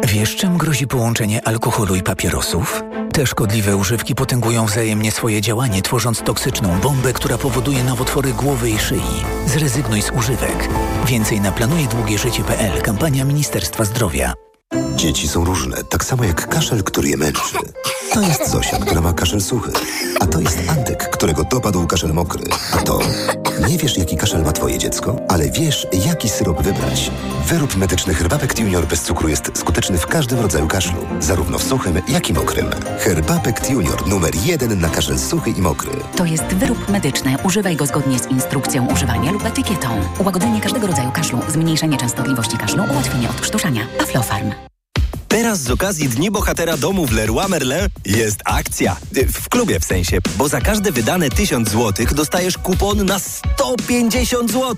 Wiesz, czym grozi połączenie alkoholu i papierosów? Te szkodliwe używki potęgują wzajemnie swoje działanie, tworząc toksyczną bombę, która powoduje nowotwory głowy i szyi. Zrezygnuj z używek. Więcej na planujedługieżycie.pl. Kampania Ministerstwa Zdrowia. Dzieci są różne, tak samo jak kaszel, który je męczy. To jest Zosia, która ma kaszel suchy. A to jest Antek, którego dopadł kaszel mokry. A to... Nie wiesz, jaki kaszel ma twoje dziecko, ale wiesz, jaki syrop wybrać. Wyrób medyczny Herbapekt Junior bez cukru jest skuteczny w każdym rodzaju kaszlu. Zarówno w suchym, jak i mokrym. Herbapekt Junior numer jeden na kaszel suchy i mokry. To jest wyrób medyczny. Używaj go zgodnie z instrukcją używania lub etykietą. Ułagodzenie każdego rodzaju kaszlu, zmniejszenie częstotliwości kaszlu, ułatwienie odkrztuszania. Aflofarm. Teraz z okazji Dni Bohatera Domu w Leroy Merlin jest akcja. W klubie w sensie, bo za każde wydane 1000 zł dostajesz kupon na 150 zł.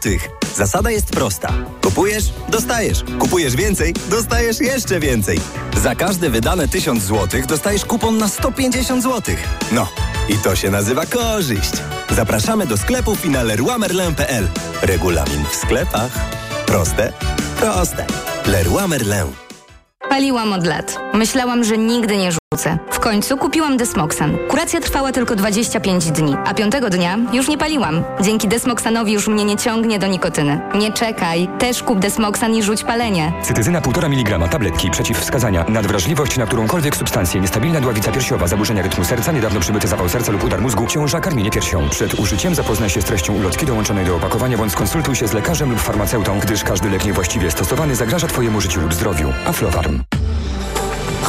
Zasada jest prosta. Kupujesz, dostajesz. Kupujesz więcej, dostajesz jeszcze więcej. Za każde wydane 1000 zł dostajesz kupon na 150 zł. No, i to się nazywa korzyść. Zapraszamy do sklepów i na. Regulamin w sklepach. Proste? Proste. Leroy Merlin. Paliłam od lat. Myślałam, że nigdy nie rzucę. W końcu kupiłam Desmoxan. Kuracja trwała tylko 25 dni, a piątego dnia już nie paliłam. Dzięki Desmoxanowi już mnie nie ciągnie do nikotyny. Nie czekaj, też kup Desmoxan i rzuć palenie. Cytyzyna 1,5 mg tabletki przeciwwskazania. Nadwrażliwość na którąkolwiek substancję. Niestabilna dławica piersiowa. Zaburzenia rytmu serca. Niedawno przybyty zawał serca lub udar mózgu. Ciąża. Karmienie piersią. Przed użyciem zapoznaj się z treścią ulotki dołączonej do opakowania bądź skonsultuj się z lekarzem lub farmaceutą, gdyż każdy lek niewłaściwie stosowany zagraża Twojemu życiu lub zdrowiu. Aflofarm.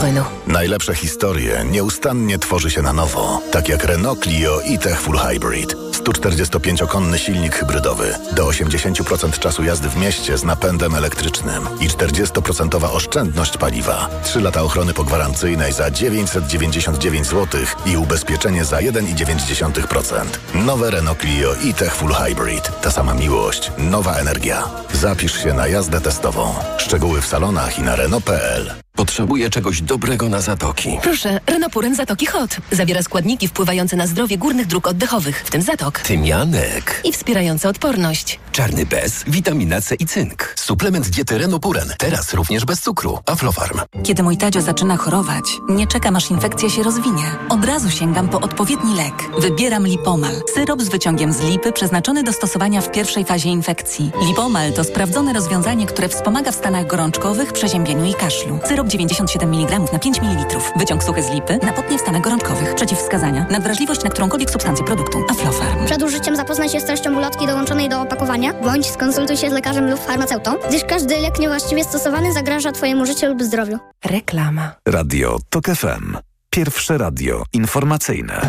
Renault. Najlepsze historie nieustannie tworzy się na nowo. Tak jak Renault Clio e-Tech Full Hybrid. 145-konny silnik hybrydowy. Do 80% czasu jazdy w mieście z napędem elektrycznym. I 40% oszczędność paliwa. 3 lata ochrony pogwarancyjnej za 999 zł i ubezpieczenie za 1,9%. Nowe Renault Clio e-Tech Full Hybrid. Ta sama miłość. Nowa energia. Zapisz się na jazdę testową. Szczegóły w salonach i na Renault.pl. Potrzebuję czegoś dobrego na zatoki. Proszę, Renopuren Zatoki Hot. Zawiera składniki wpływające na zdrowie górnych dróg oddechowych, w tym zatok. Tymianek. I wspierające odporność. Czarny bez, witamina C i cynk. Suplement diety Renopuren. Teraz również bez cukru. Aflofarm. Kiedy mój Tadzio zaczyna chorować, nie czekam aż infekcja się rozwinie. Od razu sięgam po odpowiedni lek. Wybieram Lipomal. Syrop z wyciągiem z lipy przeznaczony do stosowania w pierwszej fazie infekcji. Lipomal to sprawdzone rozwiązanie, które wspomaga w stanach gorączkowych, przeziębieniu i kaszlu. Syrop 97 mg na 5 ml. Wyciąg suchy z lipy na potnie w stanach gorączkowych. Przeciwwskazania. Nadwrażliwość na którąkolwiek substancję produktu. Aflofarm. Przed użyciem zapoznaj się z treścią ulotki dołączonej do opakowania, bądź skonsultuj się z lekarzem lub farmaceutą, gdyż każdy lek niewłaściwie stosowany zagraża Twojemu życiu lub zdrowiu. Reklama. Radio TOK FM. Pierwsze radio informacyjne.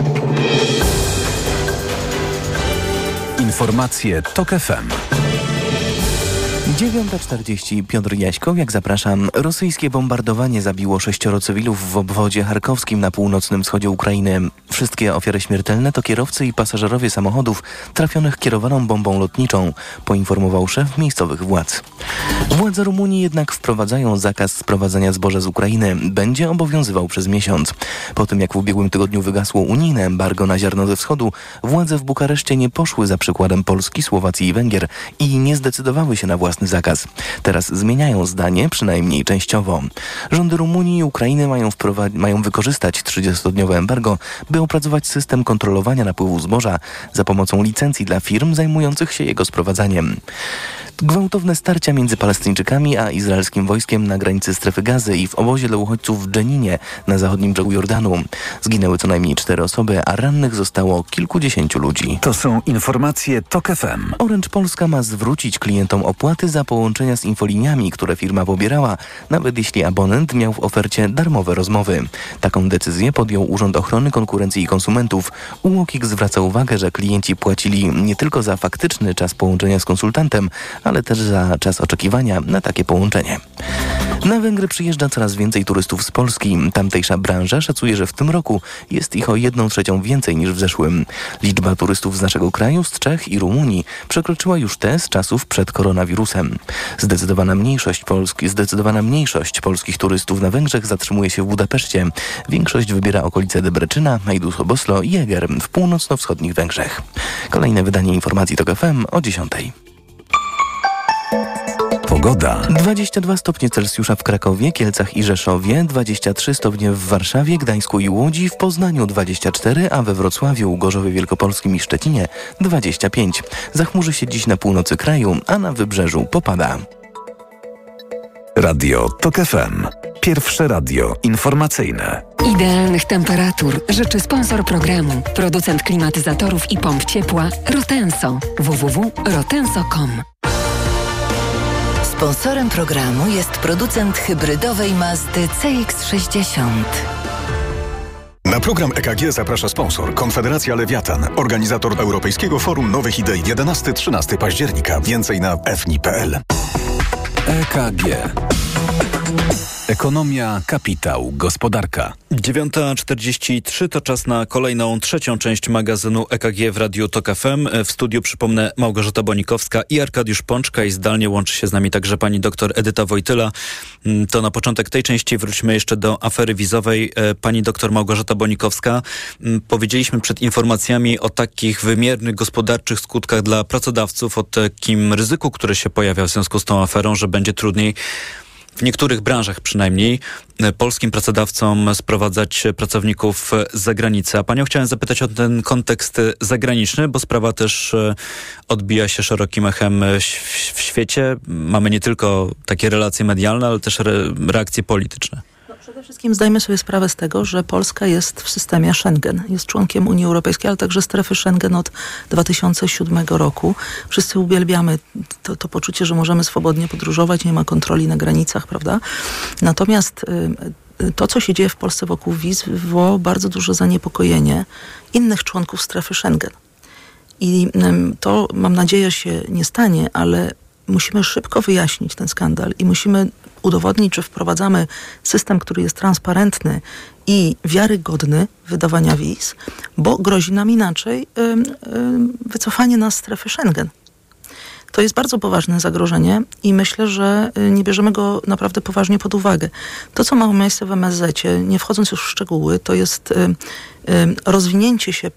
Informacje TOK FM. 9.40 Piotr Jaśkowiak, zapraszam. Rosyjskie bombardowanie zabiło sześcioro cywilów w obwodzie charkowskim na północnym wschodzie Ukrainy. Wszystkie ofiary śmiertelne to kierowcy i pasażerowie samochodów trafionych kierowaną bombą lotniczą, poinformował szef miejscowych władz. Władze Rumunii jednak wprowadzają zakaz sprowadzania zboża z Ukrainy. Będzie obowiązywał przez miesiąc. Po tym jak w ubiegłym tygodniu wygasło unijne embargo na ziarno ze wschodu, władze w Bukareszcie nie poszły za przykładem Polski, Słowacji i Węgier i nie zdecydowały się na własny zakaz. Teraz zmieniają zdanie, przynajmniej częściowo. Rządy Rumunii i Ukrainy mają, mają wykorzystać 30-dniowe embargo, by opracować system kontrolowania napływu zboża za pomocą licencji dla firm zajmujących się jego sprowadzaniem. Gwałtowne starcia między Palestyńczykami a izraelskim wojskiem na granicy strefy gazy i w obozie dla uchodźców w Dżeninie na zachodnim brzegu Jordanu. Zginęły co najmniej cztery osoby, a rannych zostało kilkudziesięciu ludzi. To są informacje TOK FM. Orange Polska ma zwrócić klientom opłaty za połączenia z infoliniami, które firma pobierała, nawet jeśli abonent miał w ofercie darmowe rozmowy. Taką decyzję podjął Urząd Ochrony Konkurencji i Konsumentów. UOKiK zwraca uwagę, że klienci płacili nie tylko za faktyczny czas połączenia z konsultantem, ale też za czas oczekiwania na takie połączenie. Na Węgry przyjeżdża coraz więcej turystów z Polski. Tamtejsza branża szacuje, że w tym roku jest ich o jedną trzecią więcej niż w zeszłym. Liczba turystów z naszego kraju, z Czech i Rumunii przekroczyła już te z czasów przed koronawirusem. Zdecydowana mniejszość, zdecydowana mniejszość polskich turystów na Węgrzech zatrzymuje się w Budapeszcie. Większość wybiera okolice Debreczyna, Majdus-Oboslo i Eger w północno-wschodnich Węgrzech. Kolejne wydanie informacji TOK FM o 10. Pogoda. 22 stopnie Celsjusza w Krakowie, Kielcach i Rzeszowie, 23 stopnie w Warszawie, Gdańsku i Łodzi, w Poznaniu 24, a we Wrocławiu, Gorzowie Wielkopolskim i Szczecinie 25. Zachmurzy się dziś na północy kraju, a na wybrzeżu popada. Radio TOK FM. Pierwsze radio informacyjne. Idealnych temperatur życzy sponsor programu, producent klimatyzatorów i pomp ciepła Rotenso. www.rotenso.com Sponsorem programu jest producent hybrydowej Mazdy CX-60. Na program EKG zaprasza sponsor Konfederacja Lewiatan, organizator Europejskiego Forum Nowych Idei 11-13 października. Więcej na fni.pl. EKG. Ekonomia, kapitał, gospodarka. 9.43 to czas na kolejną, trzecią część magazynu EKG w Radiu TOK FM. W studiu, przypomnę, Małgorzata Bonikowska i Arkadiusz Pączka i zdalnie łączy się z nami także pani doktor Edyta Wojtyla. Mm, to na początek tej części wróćmy jeszcze do afery wizowej. E, pani doktor Małgorzata Bonikowska, mm, powiedzieliśmy przed informacjami o takich wymiernych gospodarczych skutkach dla pracodawców, o takim ryzyku, które się pojawia w związku z tą aferą, że będzie trudniej w niektórych branżach przynajmniej e, polskim pracodawcom sprowadzać pracowników z zagranicy. A panią chciałem zapytać o ten kontekst zagraniczny, bo sprawa też e, odbija się szerokim echem w świecie. Mamy nie tylko takie relacje medialne, ale też reakcje polityczne. Wszystkim zdajmy sobie sprawę z tego, że Polska jest w systemie Schengen, jest członkiem Unii Europejskiej, ale także strefy Schengen od 2007 roku. Wszyscy uwielbiamy to, to poczucie, że możemy swobodnie podróżować, nie ma kontroli na granicach, prawda? Natomiast y, to, co się dzieje w Polsce wokół wiz, wywołało bardzo duże zaniepokojenie innych członków strefy Schengen. I to, mam nadzieję, się nie stanie, ale musimy szybko wyjaśnić ten skandal i musimy udowodnić, czy wprowadzamy system, który jest transparentny i wiarygodny wydawania wiz, bo grozi nam inaczej wycofanie nas z strefy Schengen. To jest bardzo poważne zagrożenie i myślę, że y, nie bierzemy go naprawdę poważnie pod uwagę. To, co ma miejsce w MSZ, nie wchodząc już w szczegóły, to jest rozwinięcie się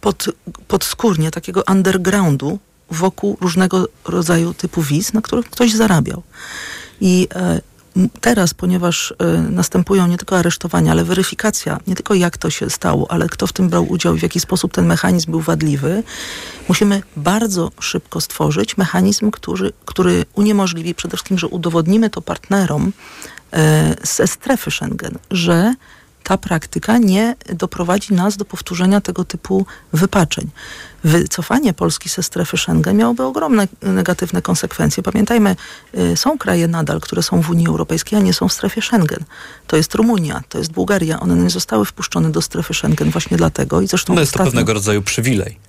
pod, podskórnie takiego undergroundu wokół różnego rodzaju typu wiz, na których ktoś zarabiał. I e, teraz, ponieważ e, następują nie tylko aresztowania, ale weryfikacja, nie tylko jak to się stało, ale kto w tym brał udział i w jaki sposób ten mechanizm był wadliwy, musimy bardzo szybko stworzyć mechanizm, który, który uniemożliwi przede wszystkim, że udowodnimy to partnerom e, ze strefy Schengen, że ta praktyka nie doprowadzi nas do powtórzenia tego typu wypaczeń. Wycofanie Polski ze strefy Schengen miałoby ogromne negatywne konsekwencje. Pamiętajmy, y, są kraje nadal, które są w Unii Europejskiej, a nie są w strefie Schengen. To jest Rumunia, to jest Bułgaria. One nie zostały wpuszczone do strefy Schengen właśnie dlatego. I zresztą no jest ostatnio... to pewnego rodzaju przywilej.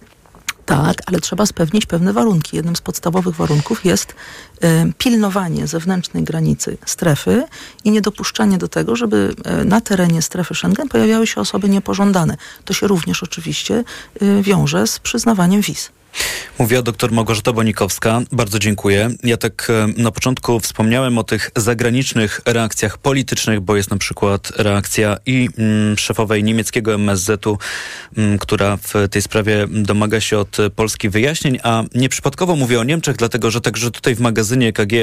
Tak, ale trzeba spełnić pewne warunki. Jednym z podstawowych warunków jest y, pilnowanie zewnętrznej granicy strefy i niedopuszczanie do tego, żeby y, na terenie strefy Schengen pojawiały się osoby niepożądane. To się również oczywiście y, wiąże z przyznawaniem wiz. Mówiła dr Małgorzata Bonikowska. Bardzo dziękuję. Ja tak e, na początku wspomniałem o tych zagranicznych reakcjach politycznych, bo jest na przykład reakcja i mm, szefowej niemieckiego MSZ-u, mm, która w tej sprawie domaga się od Polski wyjaśnień, a nieprzypadkowo mówię o Niemczech, dlatego że także tutaj w magazynie EKG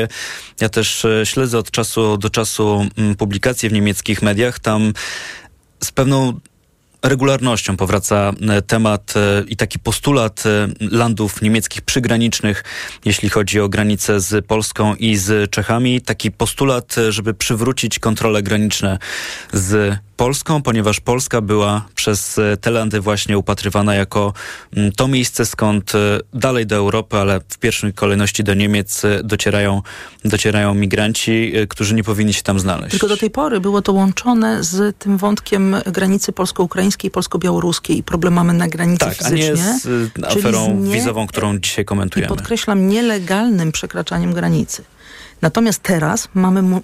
ja też e, śledzę od czasu do czasu mm, publikacje w niemieckich mediach. Tam z pewną regularnością powraca e, temat e, i taki postulat e, landów niemieckich przygranicznych, jeśli chodzi o granice z Polską i z Czechami. Taki postulat, żeby przywrócić kontrole graniczne z Polską, ponieważ Polska była przez te landy właśnie upatrywana jako mm, to miejsce, skąd dalej do Europy, ale w pierwszej kolejności do Niemiec docierają, docierają migranci, którzy nie powinni się tam znaleźć. Tylko do tej pory było to łączone z tym wątkiem granicy polsko-ukraińskiej, polsko-białoruskiej i problemami na granicy tak, fizycznie. a nie z aferą z nie, wizową, którą dzisiaj komentujemy. I podkreślam, nielegalnym przekraczaniem granicy. Natomiast teraz mamy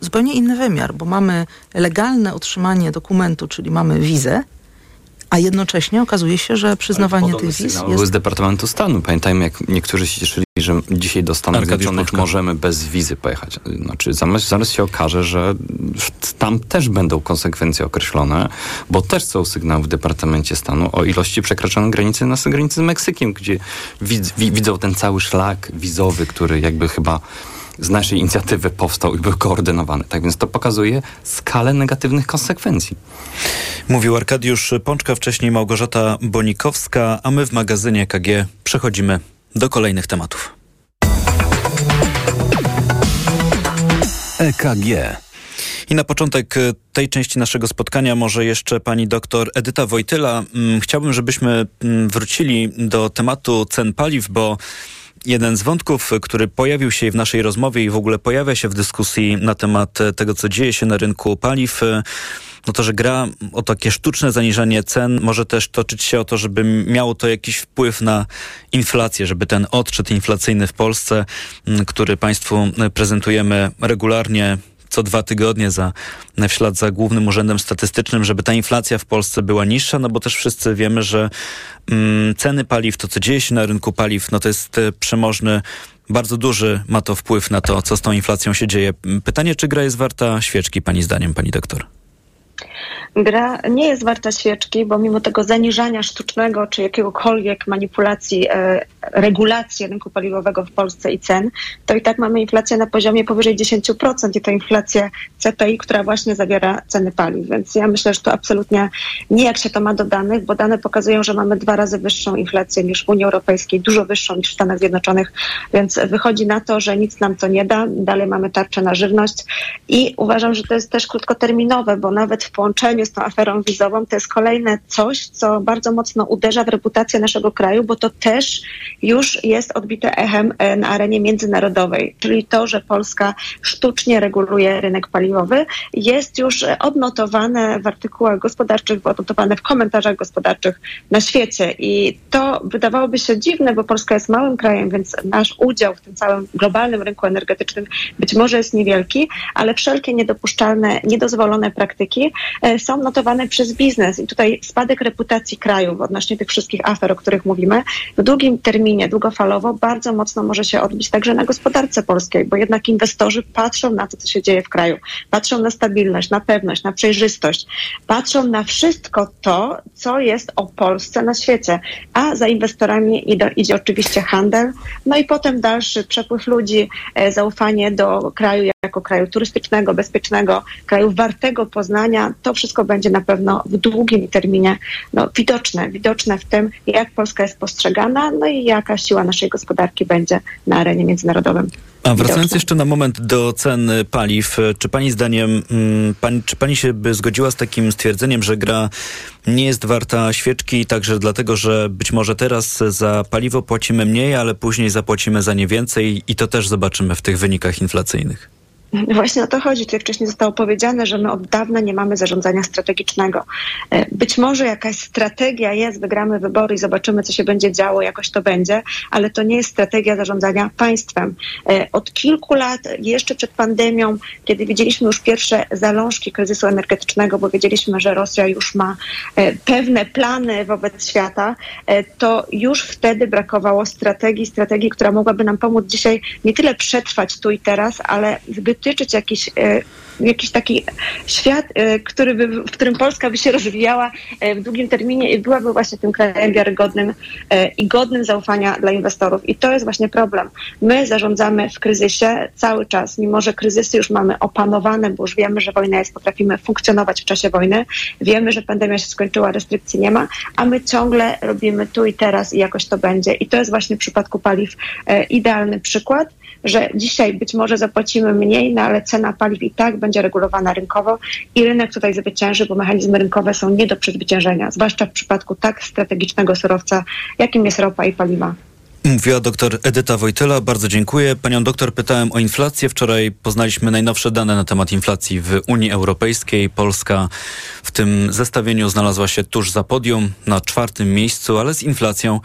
zupełnie inny wymiar, bo mamy legalne otrzymanie dokumentu, czyli mamy wizę, a jednocześnie okazuje się, że przyznawanie tych wiz jest... z Departamentu Stanu. Pamiętajmy, jak niektórzy się cieszyli, że dzisiaj do Stanów Zjednoczonych możemy bez wizy pojechać. Znaczy, zaraz, zaraz się okaże, że tam też będą konsekwencje określone, bo też są sygnały w Departamencie Stanu o ilości przekraczonej granicy na granicy z Meksykiem, gdzie widzą ten cały szlak wizowy, który jakby chyba z naszej inicjatywy powstał i był koordynowany. Tak więc to pokazuje skalę negatywnych konsekwencji. Mówił Arkadiusz Pączka, wcześniej Małgorzata Bonikowska, a my w magazynie KG przechodzimy do kolejnych tematów. EKG. I na początek y, tej części naszego spotkania może jeszcze pani doktor Edyta Wojtyla. Mm, chciałbym, żebyśmy mm, wrócili do tematu cen paliw, bo jeden z wątków, który pojawił się w naszej rozmowie i w ogóle pojawia się w dyskusji na temat tego, co dzieje się na rynku paliw, no to, że gra o takie sztuczne zaniżanie cen może też toczyć się o to, żeby miało to jakiś wpływ na inflację, żeby ten odczyt inflacyjny w Polsce, który Państwu prezentujemy regularnie, co dwa tygodnie za, w ślad za Głównym Urzędem Statystycznym, żeby ta inflacja w Polsce była niższa, no bo też wszyscy wiemy, że mm, ceny paliw, to co dzieje się na rynku paliw, no to jest e, przemożny bardzo duży ma to wpływ na to, co z tą inflacją się dzieje. Pytanie, czy gra jest warta świeczki, pani zdaniem, pani doktor? Gra nie jest warta świeczki, bo mimo tego zaniżania sztucznego czy jakiegokolwiek manipulacji, e, regulacji rynku paliwowego w Polsce i cen, to i tak mamy inflację na poziomie powyżej 10% i to inflacja CPI, która właśnie zawiera ceny paliw. Więc ja myślę, że to absolutnie nie jak się to ma do danych, bo dane pokazują, że mamy dwa razy wyższą inflację niż w Unii Europejskiej, dużo wyższą niż w Stanach Zjednoczonych, więc wychodzi na to, że nic nam to nie da. Dalej mamy tarczę na żywność i uważam, że to jest też krótkoterminowe, bo nawet w połączeniu z tą aferą wizową, to jest kolejne coś, co bardzo mocno uderza w reputację naszego kraju, bo to też już jest odbite echem e, na arenie międzynarodowej, czyli to, że Polska sztucznie reguluje rynek paliwowy, jest już odnotowane w artykułach gospodarczych, odnotowane w komentarzach gospodarczych na świecie. I to wydawałoby się dziwne, bo Polska jest małym krajem, więc nasz udział w tym całym globalnym rynku energetycznym być może jest niewielki, ale wszelkie niedopuszczalne, niedozwolone praktyki e, są notowane przez biznes. I tutaj spadek reputacji kraju odnośnie tych wszystkich afer, o których mówimy, w długim terminie, długofalowo bardzo mocno może się odbić także na gospodarce polskiej, bo jednak inwestorzy patrzą na to, co się dzieje w kraju, patrzą na stabilność, na pewność, na przejrzystość, patrzą na wszystko to, co jest o Polsce na świecie, a za inwestorami idzie, idzie oczywiście handel, no i potem dalszy przepływ ludzi, e, zaufanie do kraju jako kraju turystycznego, bezpiecznego, kraju wartego poznania, to wszystko będzie na pewno w długim terminie no, widoczne, widoczne w tym, jak Polska jest postrzegana, no i jaka siła naszej gospodarki będzie na arenie międzynarodowym. A wracając jeszcze na moment do cen paliw, czy pani zdaniem, mm, pani, czy pani się by zgodziła z takim stwierdzeniem, że gra nie jest warta świeczki, także dlatego, że być może teraz za paliwo płacimy mniej, ale później zapłacimy za nie więcej i to też zobaczymy w tych wynikach inflacyjnych? [LAUGHS] Właśnie o to chodzi. Tutaj wcześniej zostało powiedziane, że my od dawna nie mamy zarządzania strategicznego. E, być może jakaś strategia jest, wygramy wybory i zobaczymy, co się będzie działo, jakoś to będzie, ale to nie jest strategia zarządzania państwem. E, od kilku lat, jeszcze przed pandemią, kiedy widzieliśmy już pierwsze zalążki kryzysu energetycznego, bo wiedzieliśmy, że Rosja już ma e, pewne plany wobec świata, to już wtedy brakowało strategii, strategii, która mogłaby nam pomóc dzisiaj nie tyle przetrwać tu i teraz, ale zbyt dotyczyć jakiś, e, jakiś taki świat, e, który by, w którym Polska by się rozwijała e, w długim terminie i byłaby właśnie tym krajem wiarygodnym i godnym zaufania dla inwestorów. I to jest właśnie problem. My zarządzamy w kryzysie cały czas, mimo że kryzysy już mamy opanowane, bo już wiemy, że wojna jest, potrafimy funkcjonować w czasie wojny, wiemy, że pandemia się skończyła, restrykcji nie ma, a my ciągle robimy tu i teraz i jakoś to będzie. I to jest właśnie w przypadku paliw idealny przykład że dzisiaj być może zapłacimy mniej, no ale cena paliw i tak będzie regulowana rynkowo i rynek tutaj zwycięży, bo mechanizmy rynkowe są nie do przezwyciężenia, zwłaszcza w przypadku tak strategicznego surowca, jakim jest ropa i paliwa. Mówiła doktor Edyta Wojtyla. Bardzo dziękuję. Panią doktor pytałem o inflację. Wczoraj poznaliśmy najnowsze dane na temat inflacji w Unii Europejskiej. Polska w tym zestawieniu znalazła się tuż za podium, na czwartym miejscu, ale z inflacją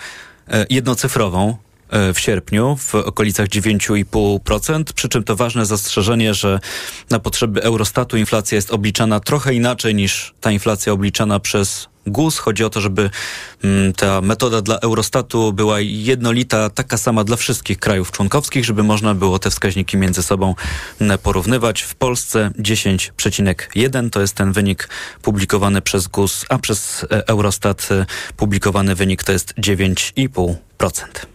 e, jednocyfrową. E, w sierpniu w okolicach 9,5%, przy czym to ważne zastrzeżenie, że na potrzeby Eurostatu inflacja jest obliczana trochę inaczej niż ta inflacja obliczana przez GUS. Chodzi o to, żeby mm, ta metoda dla Eurostatu była jednolita, taka sama dla wszystkich krajów członkowskich, żeby można było te wskaźniki między sobą mm, porównywać. W Polsce 10,1 to jest ten wynik publikowany przez GUS, a przez e, Eurostat e, publikowany wynik to jest 9,5%.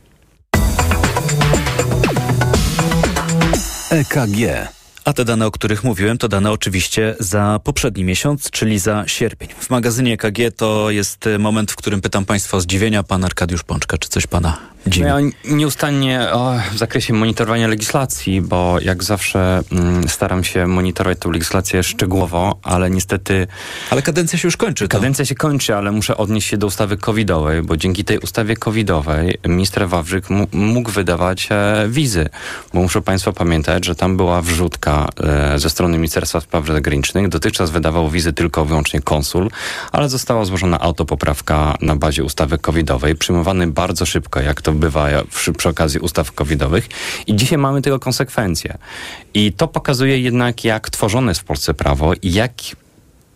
EKG. A te dane, o których mówiłem, to dane oczywiście za poprzedni miesiąc, czyli za sierpień. W magazynie EKG to jest moment, w którym pytam Państwa o zdziwienia. Pan Arkadiusz Pączka, czy coś Pana dziwi? Ja nieustannie o, w zakresie monitorowania legislacji, bo jak zawsze mm, staram się monitorować tę legislację szczegółowo, ale niestety... Ale kadencja się już kończy. To. Kadencja się kończy, ale muszę odnieść się do ustawy covidowej, bo dzięki tej ustawie covidowej minister Wawrzyk mógł wydawać e, wizy, bo muszę Państwo pamiętać, że tam była wrzutka e, ze strony Ministerstwa Spraw Zagranicznych. Dotychczas wydawał wizy tylko wyłącznie konsul, ale została złożona autopoprawka na bazie ustawy covidowej, przyjmowany bardzo szybko, jak to bywa przy, przy okazji ustaw covidowych i dzisiaj mamy tego konsekwencje. I to pokazuje jednak, jak tworzone jest w Polsce prawo i jak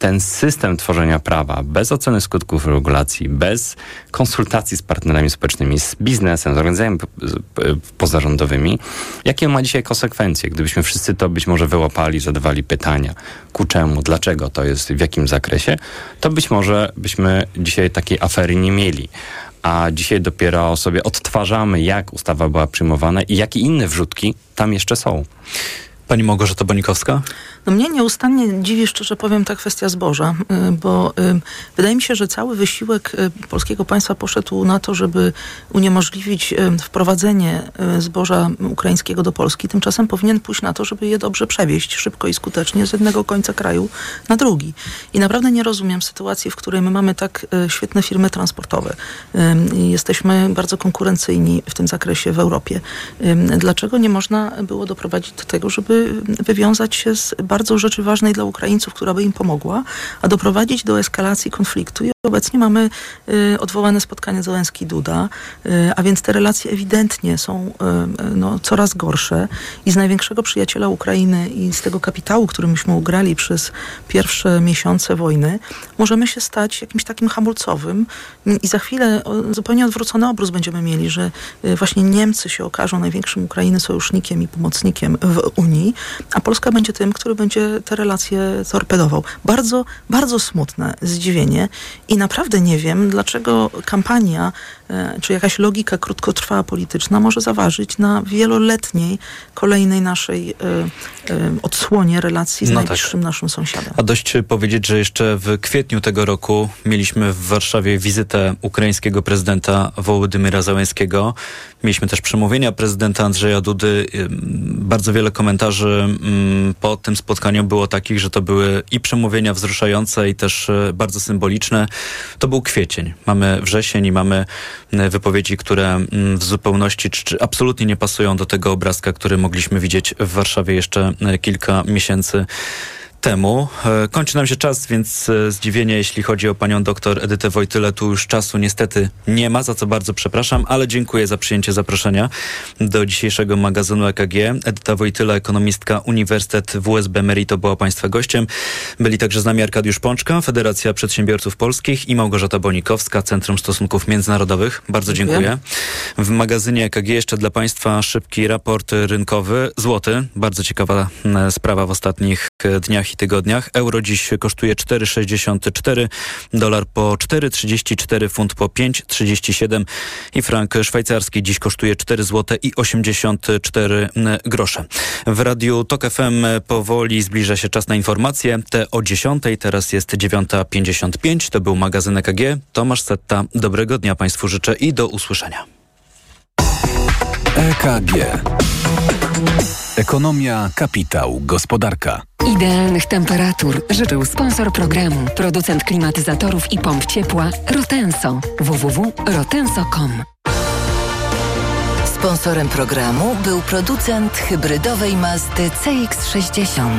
ten system tworzenia prawa bez oceny skutków regulacji, bez konsultacji z partnerami społecznymi, z biznesem, z organizacjami pozarządowymi, jakie ma dzisiaj konsekwencje? Gdybyśmy wszyscy to być może wyłapali, zadawali pytania, ku czemu, dlaczego to jest, w jakim zakresie, to być może byśmy dzisiaj takiej afery nie mieli a dzisiaj dopiero sobie odtwarzamy, jak ustawa była przyjmowana i jakie inne wrzutki tam jeszcze są. Pani Małgorzata Bonikowska? No mnie nieustannie dziwi, szczerze powiem, ta kwestia zboża, y, bo y, wydaje mi się, że cały wysiłek y, polskiego państwa poszedł na to, żeby uniemożliwić wprowadzenie zboża ukraińskiego do Polski. Tymczasem powinien pójść na to, żeby je dobrze przewieźć szybko i skutecznie z jednego końca kraju na drugi. I naprawdę nie rozumiem sytuacji, w której my mamy tak świetne firmy transportowe. Jesteśmy bardzo konkurencyjni w tym zakresie w Europie. Dlaczego nie można było doprowadzić do tego, żeby wywiązać się z bardzo rzeczy ważnej dla Ukraińców, która by im pomogła, a doprowadzić do eskalacji konfliktu. Obecnie mamy y, odwołane spotkanie Zełenski-Duda, y, a więc te relacje ewidentnie są y, no, coraz gorsze i z największego przyjaciela Ukrainy i z tego kapitału, który myśmy ugrali przez pierwsze miesiące wojny, możemy się stać jakimś takim hamulcowym i za chwilę zupełnie odwrócony obróz będziemy mieli, że właśnie Niemcy się okażą największym Ukrainy sojusznikiem i pomocnikiem w Unii, a Polska będzie tym, który będzie te relacje torpedował. Bardzo, bardzo smutne zdziwienie i naprawdę nie wiem, dlaczego kampania czy jakaś logika krótkotrwała polityczna może zaważyć na wieloletniej kolejnej naszej e, e, odsłonie relacji z no najbliższym tak. naszym sąsiadem. A dość powiedzieć, że jeszcze w kwietniu tego roku mieliśmy w Warszawie wizytę ukraińskiego prezydenta Wołodymyra Załęskiego. Mieliśmy też przemówienia prezydenta Andrzeja Dudy. Bardzo wiele komentarzy mm, po tym spotkaniu było takich, że to były i przemówienia wzruszające i też bardzo symboliczne. To był kwiecień. Mamy wrzesień i mamy e, wypowiedzi, które mm, w zupełności czy, czy absolutnie nie pasują do tego obrazka, który mogliśmy widzieć w Warszawie jeszcze e, kilka miesięcy temu. E, kończy nam się czas, więc e, zdziwienie, jeśli chodzi o panią doktor Edytę Wojtyle, tu już czasu niestety nie ma, za co bardzo przepraszam, ale dziękuję za przyjęcie zaproszenia do dzisiejszego magazynu EKG. Edyta Wojtyla, ekonomistka Uniwersytet WSB Merito była państwa gościem. Byli także z nami Arkadiusz Pączka, Federacja Przedsiębiorców Polskich i Małgorzata Bonikowska, Centrum Stosunków Międzynarodowych. Bardzo dziękuję. dziękuję. W magazynie EKG jeszcze dla państwa szybki raport rynkowy. Złoty, bardzo ciekawa sprawa w ostatnich dniach i tygodniach. Euro dziś kosztuje 4,64, dolar po 4,34, funt po 5,37 i frank szwajcarski dziś kosztuje 4 zł i 84 grosze. W radiu TOK FM powoli zbliża się czas na informacje. Te o 10, teraz jest 9.55. To był magazyn EKG. Tomasz Setta. Dobrego dnia Państwu życzę i do usłyszenia. EKG. Ekonomia, kapitał, gospodarka. Idealnych temperatur życzył sponsor programu, producent klimatyzatorów i pomp ciepła Rotenso. www.rotenso.com Sponsorem programu był producent hybrydowej Mazdy CX-60.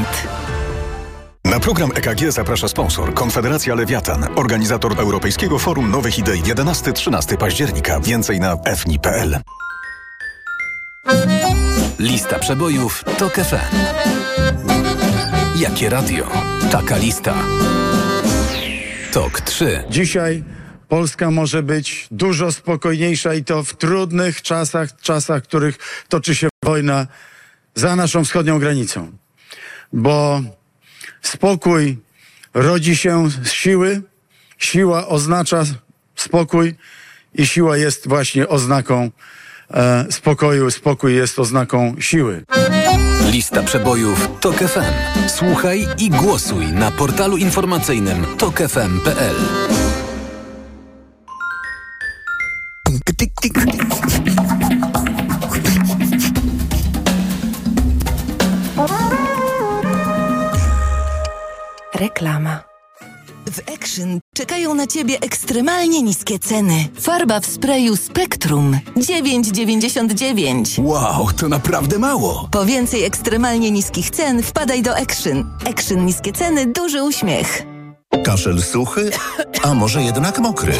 Na program EKG zaprasza sponsor Konfederacja Lewiatan, organizator Europejskiego Forum Nowych Idei 11-13 października. Więcej na fni.pl. Lista przebojów to FM. Jakie radio? Taka lista. Tok 3. Dzisiaj Polska może być dużo spokojniejsza i to w trudnych czasach, czasach, w których toczy się wojna za naszą wschodnią granicą. Bo spokój rodzi się z siły, siła oznacza spokój i siła jest właśnie oznaką e, spokoju, spokój jest oznaką siły. Lista przebojów TOK FM. Słuchaj i głosuj na portalu informacyjnym tokefm.pl. Reklama. W Action czekają na Ciebie ekstremalnie niskie ceny. Farba w sprayu Spectrum 9,99. Wow, to naprawdę mało. Po więcej ekstremalnie niskich cen wpadaj do Action. Action niskie ceny, duży uśmiech. Kaszel suchy, a może jednak mokry?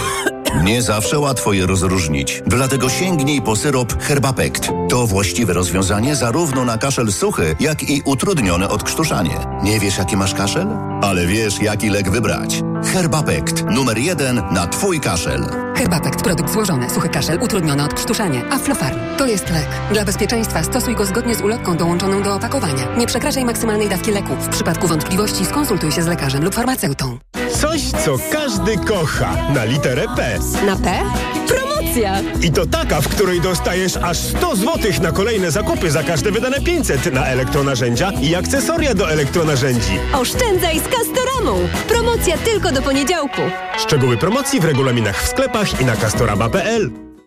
Nie zawsze łatwo je rozróżnić, dlatego sięgnij po syrop Herbapekt. To właściwe rozwiązanie zarówno na kaszel suchy, jak i utrudnione odkrztuszanie. Nie wiesz, jaki masz kaszel? Ale wiesz, jaki lek wybrać. Herbapekt, numer jeden na Twój kaszel. Herbapekt, produkt złożony, suchy kaszel, utrudnione odkrztuszanie. Aflofarm. To jest lek. Dla bezpieczeństwa stosuj go zgodnie z ulotką dołączoną do opakowania. Nie przekraczaj maksymalnej dawki leku. W przypadku wątpliwości skonsultuj się z lekarzem lub farmaceutą. Coś, co każdy kocha. Na literę P. Na P? Promocja! I to taka, w której dostajesz aż 100 zł na kolejne zakupy za każde wydane 500 na elektronarzędzia i akcesoria do elektronarzędzi. Oszczędzaj z Castoramą! Promocja tylko do poniedziałku. Szczegóły promocji w regulaminach w sklepach i na castorama.pl.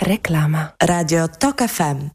Reklama. Radio TOK FM.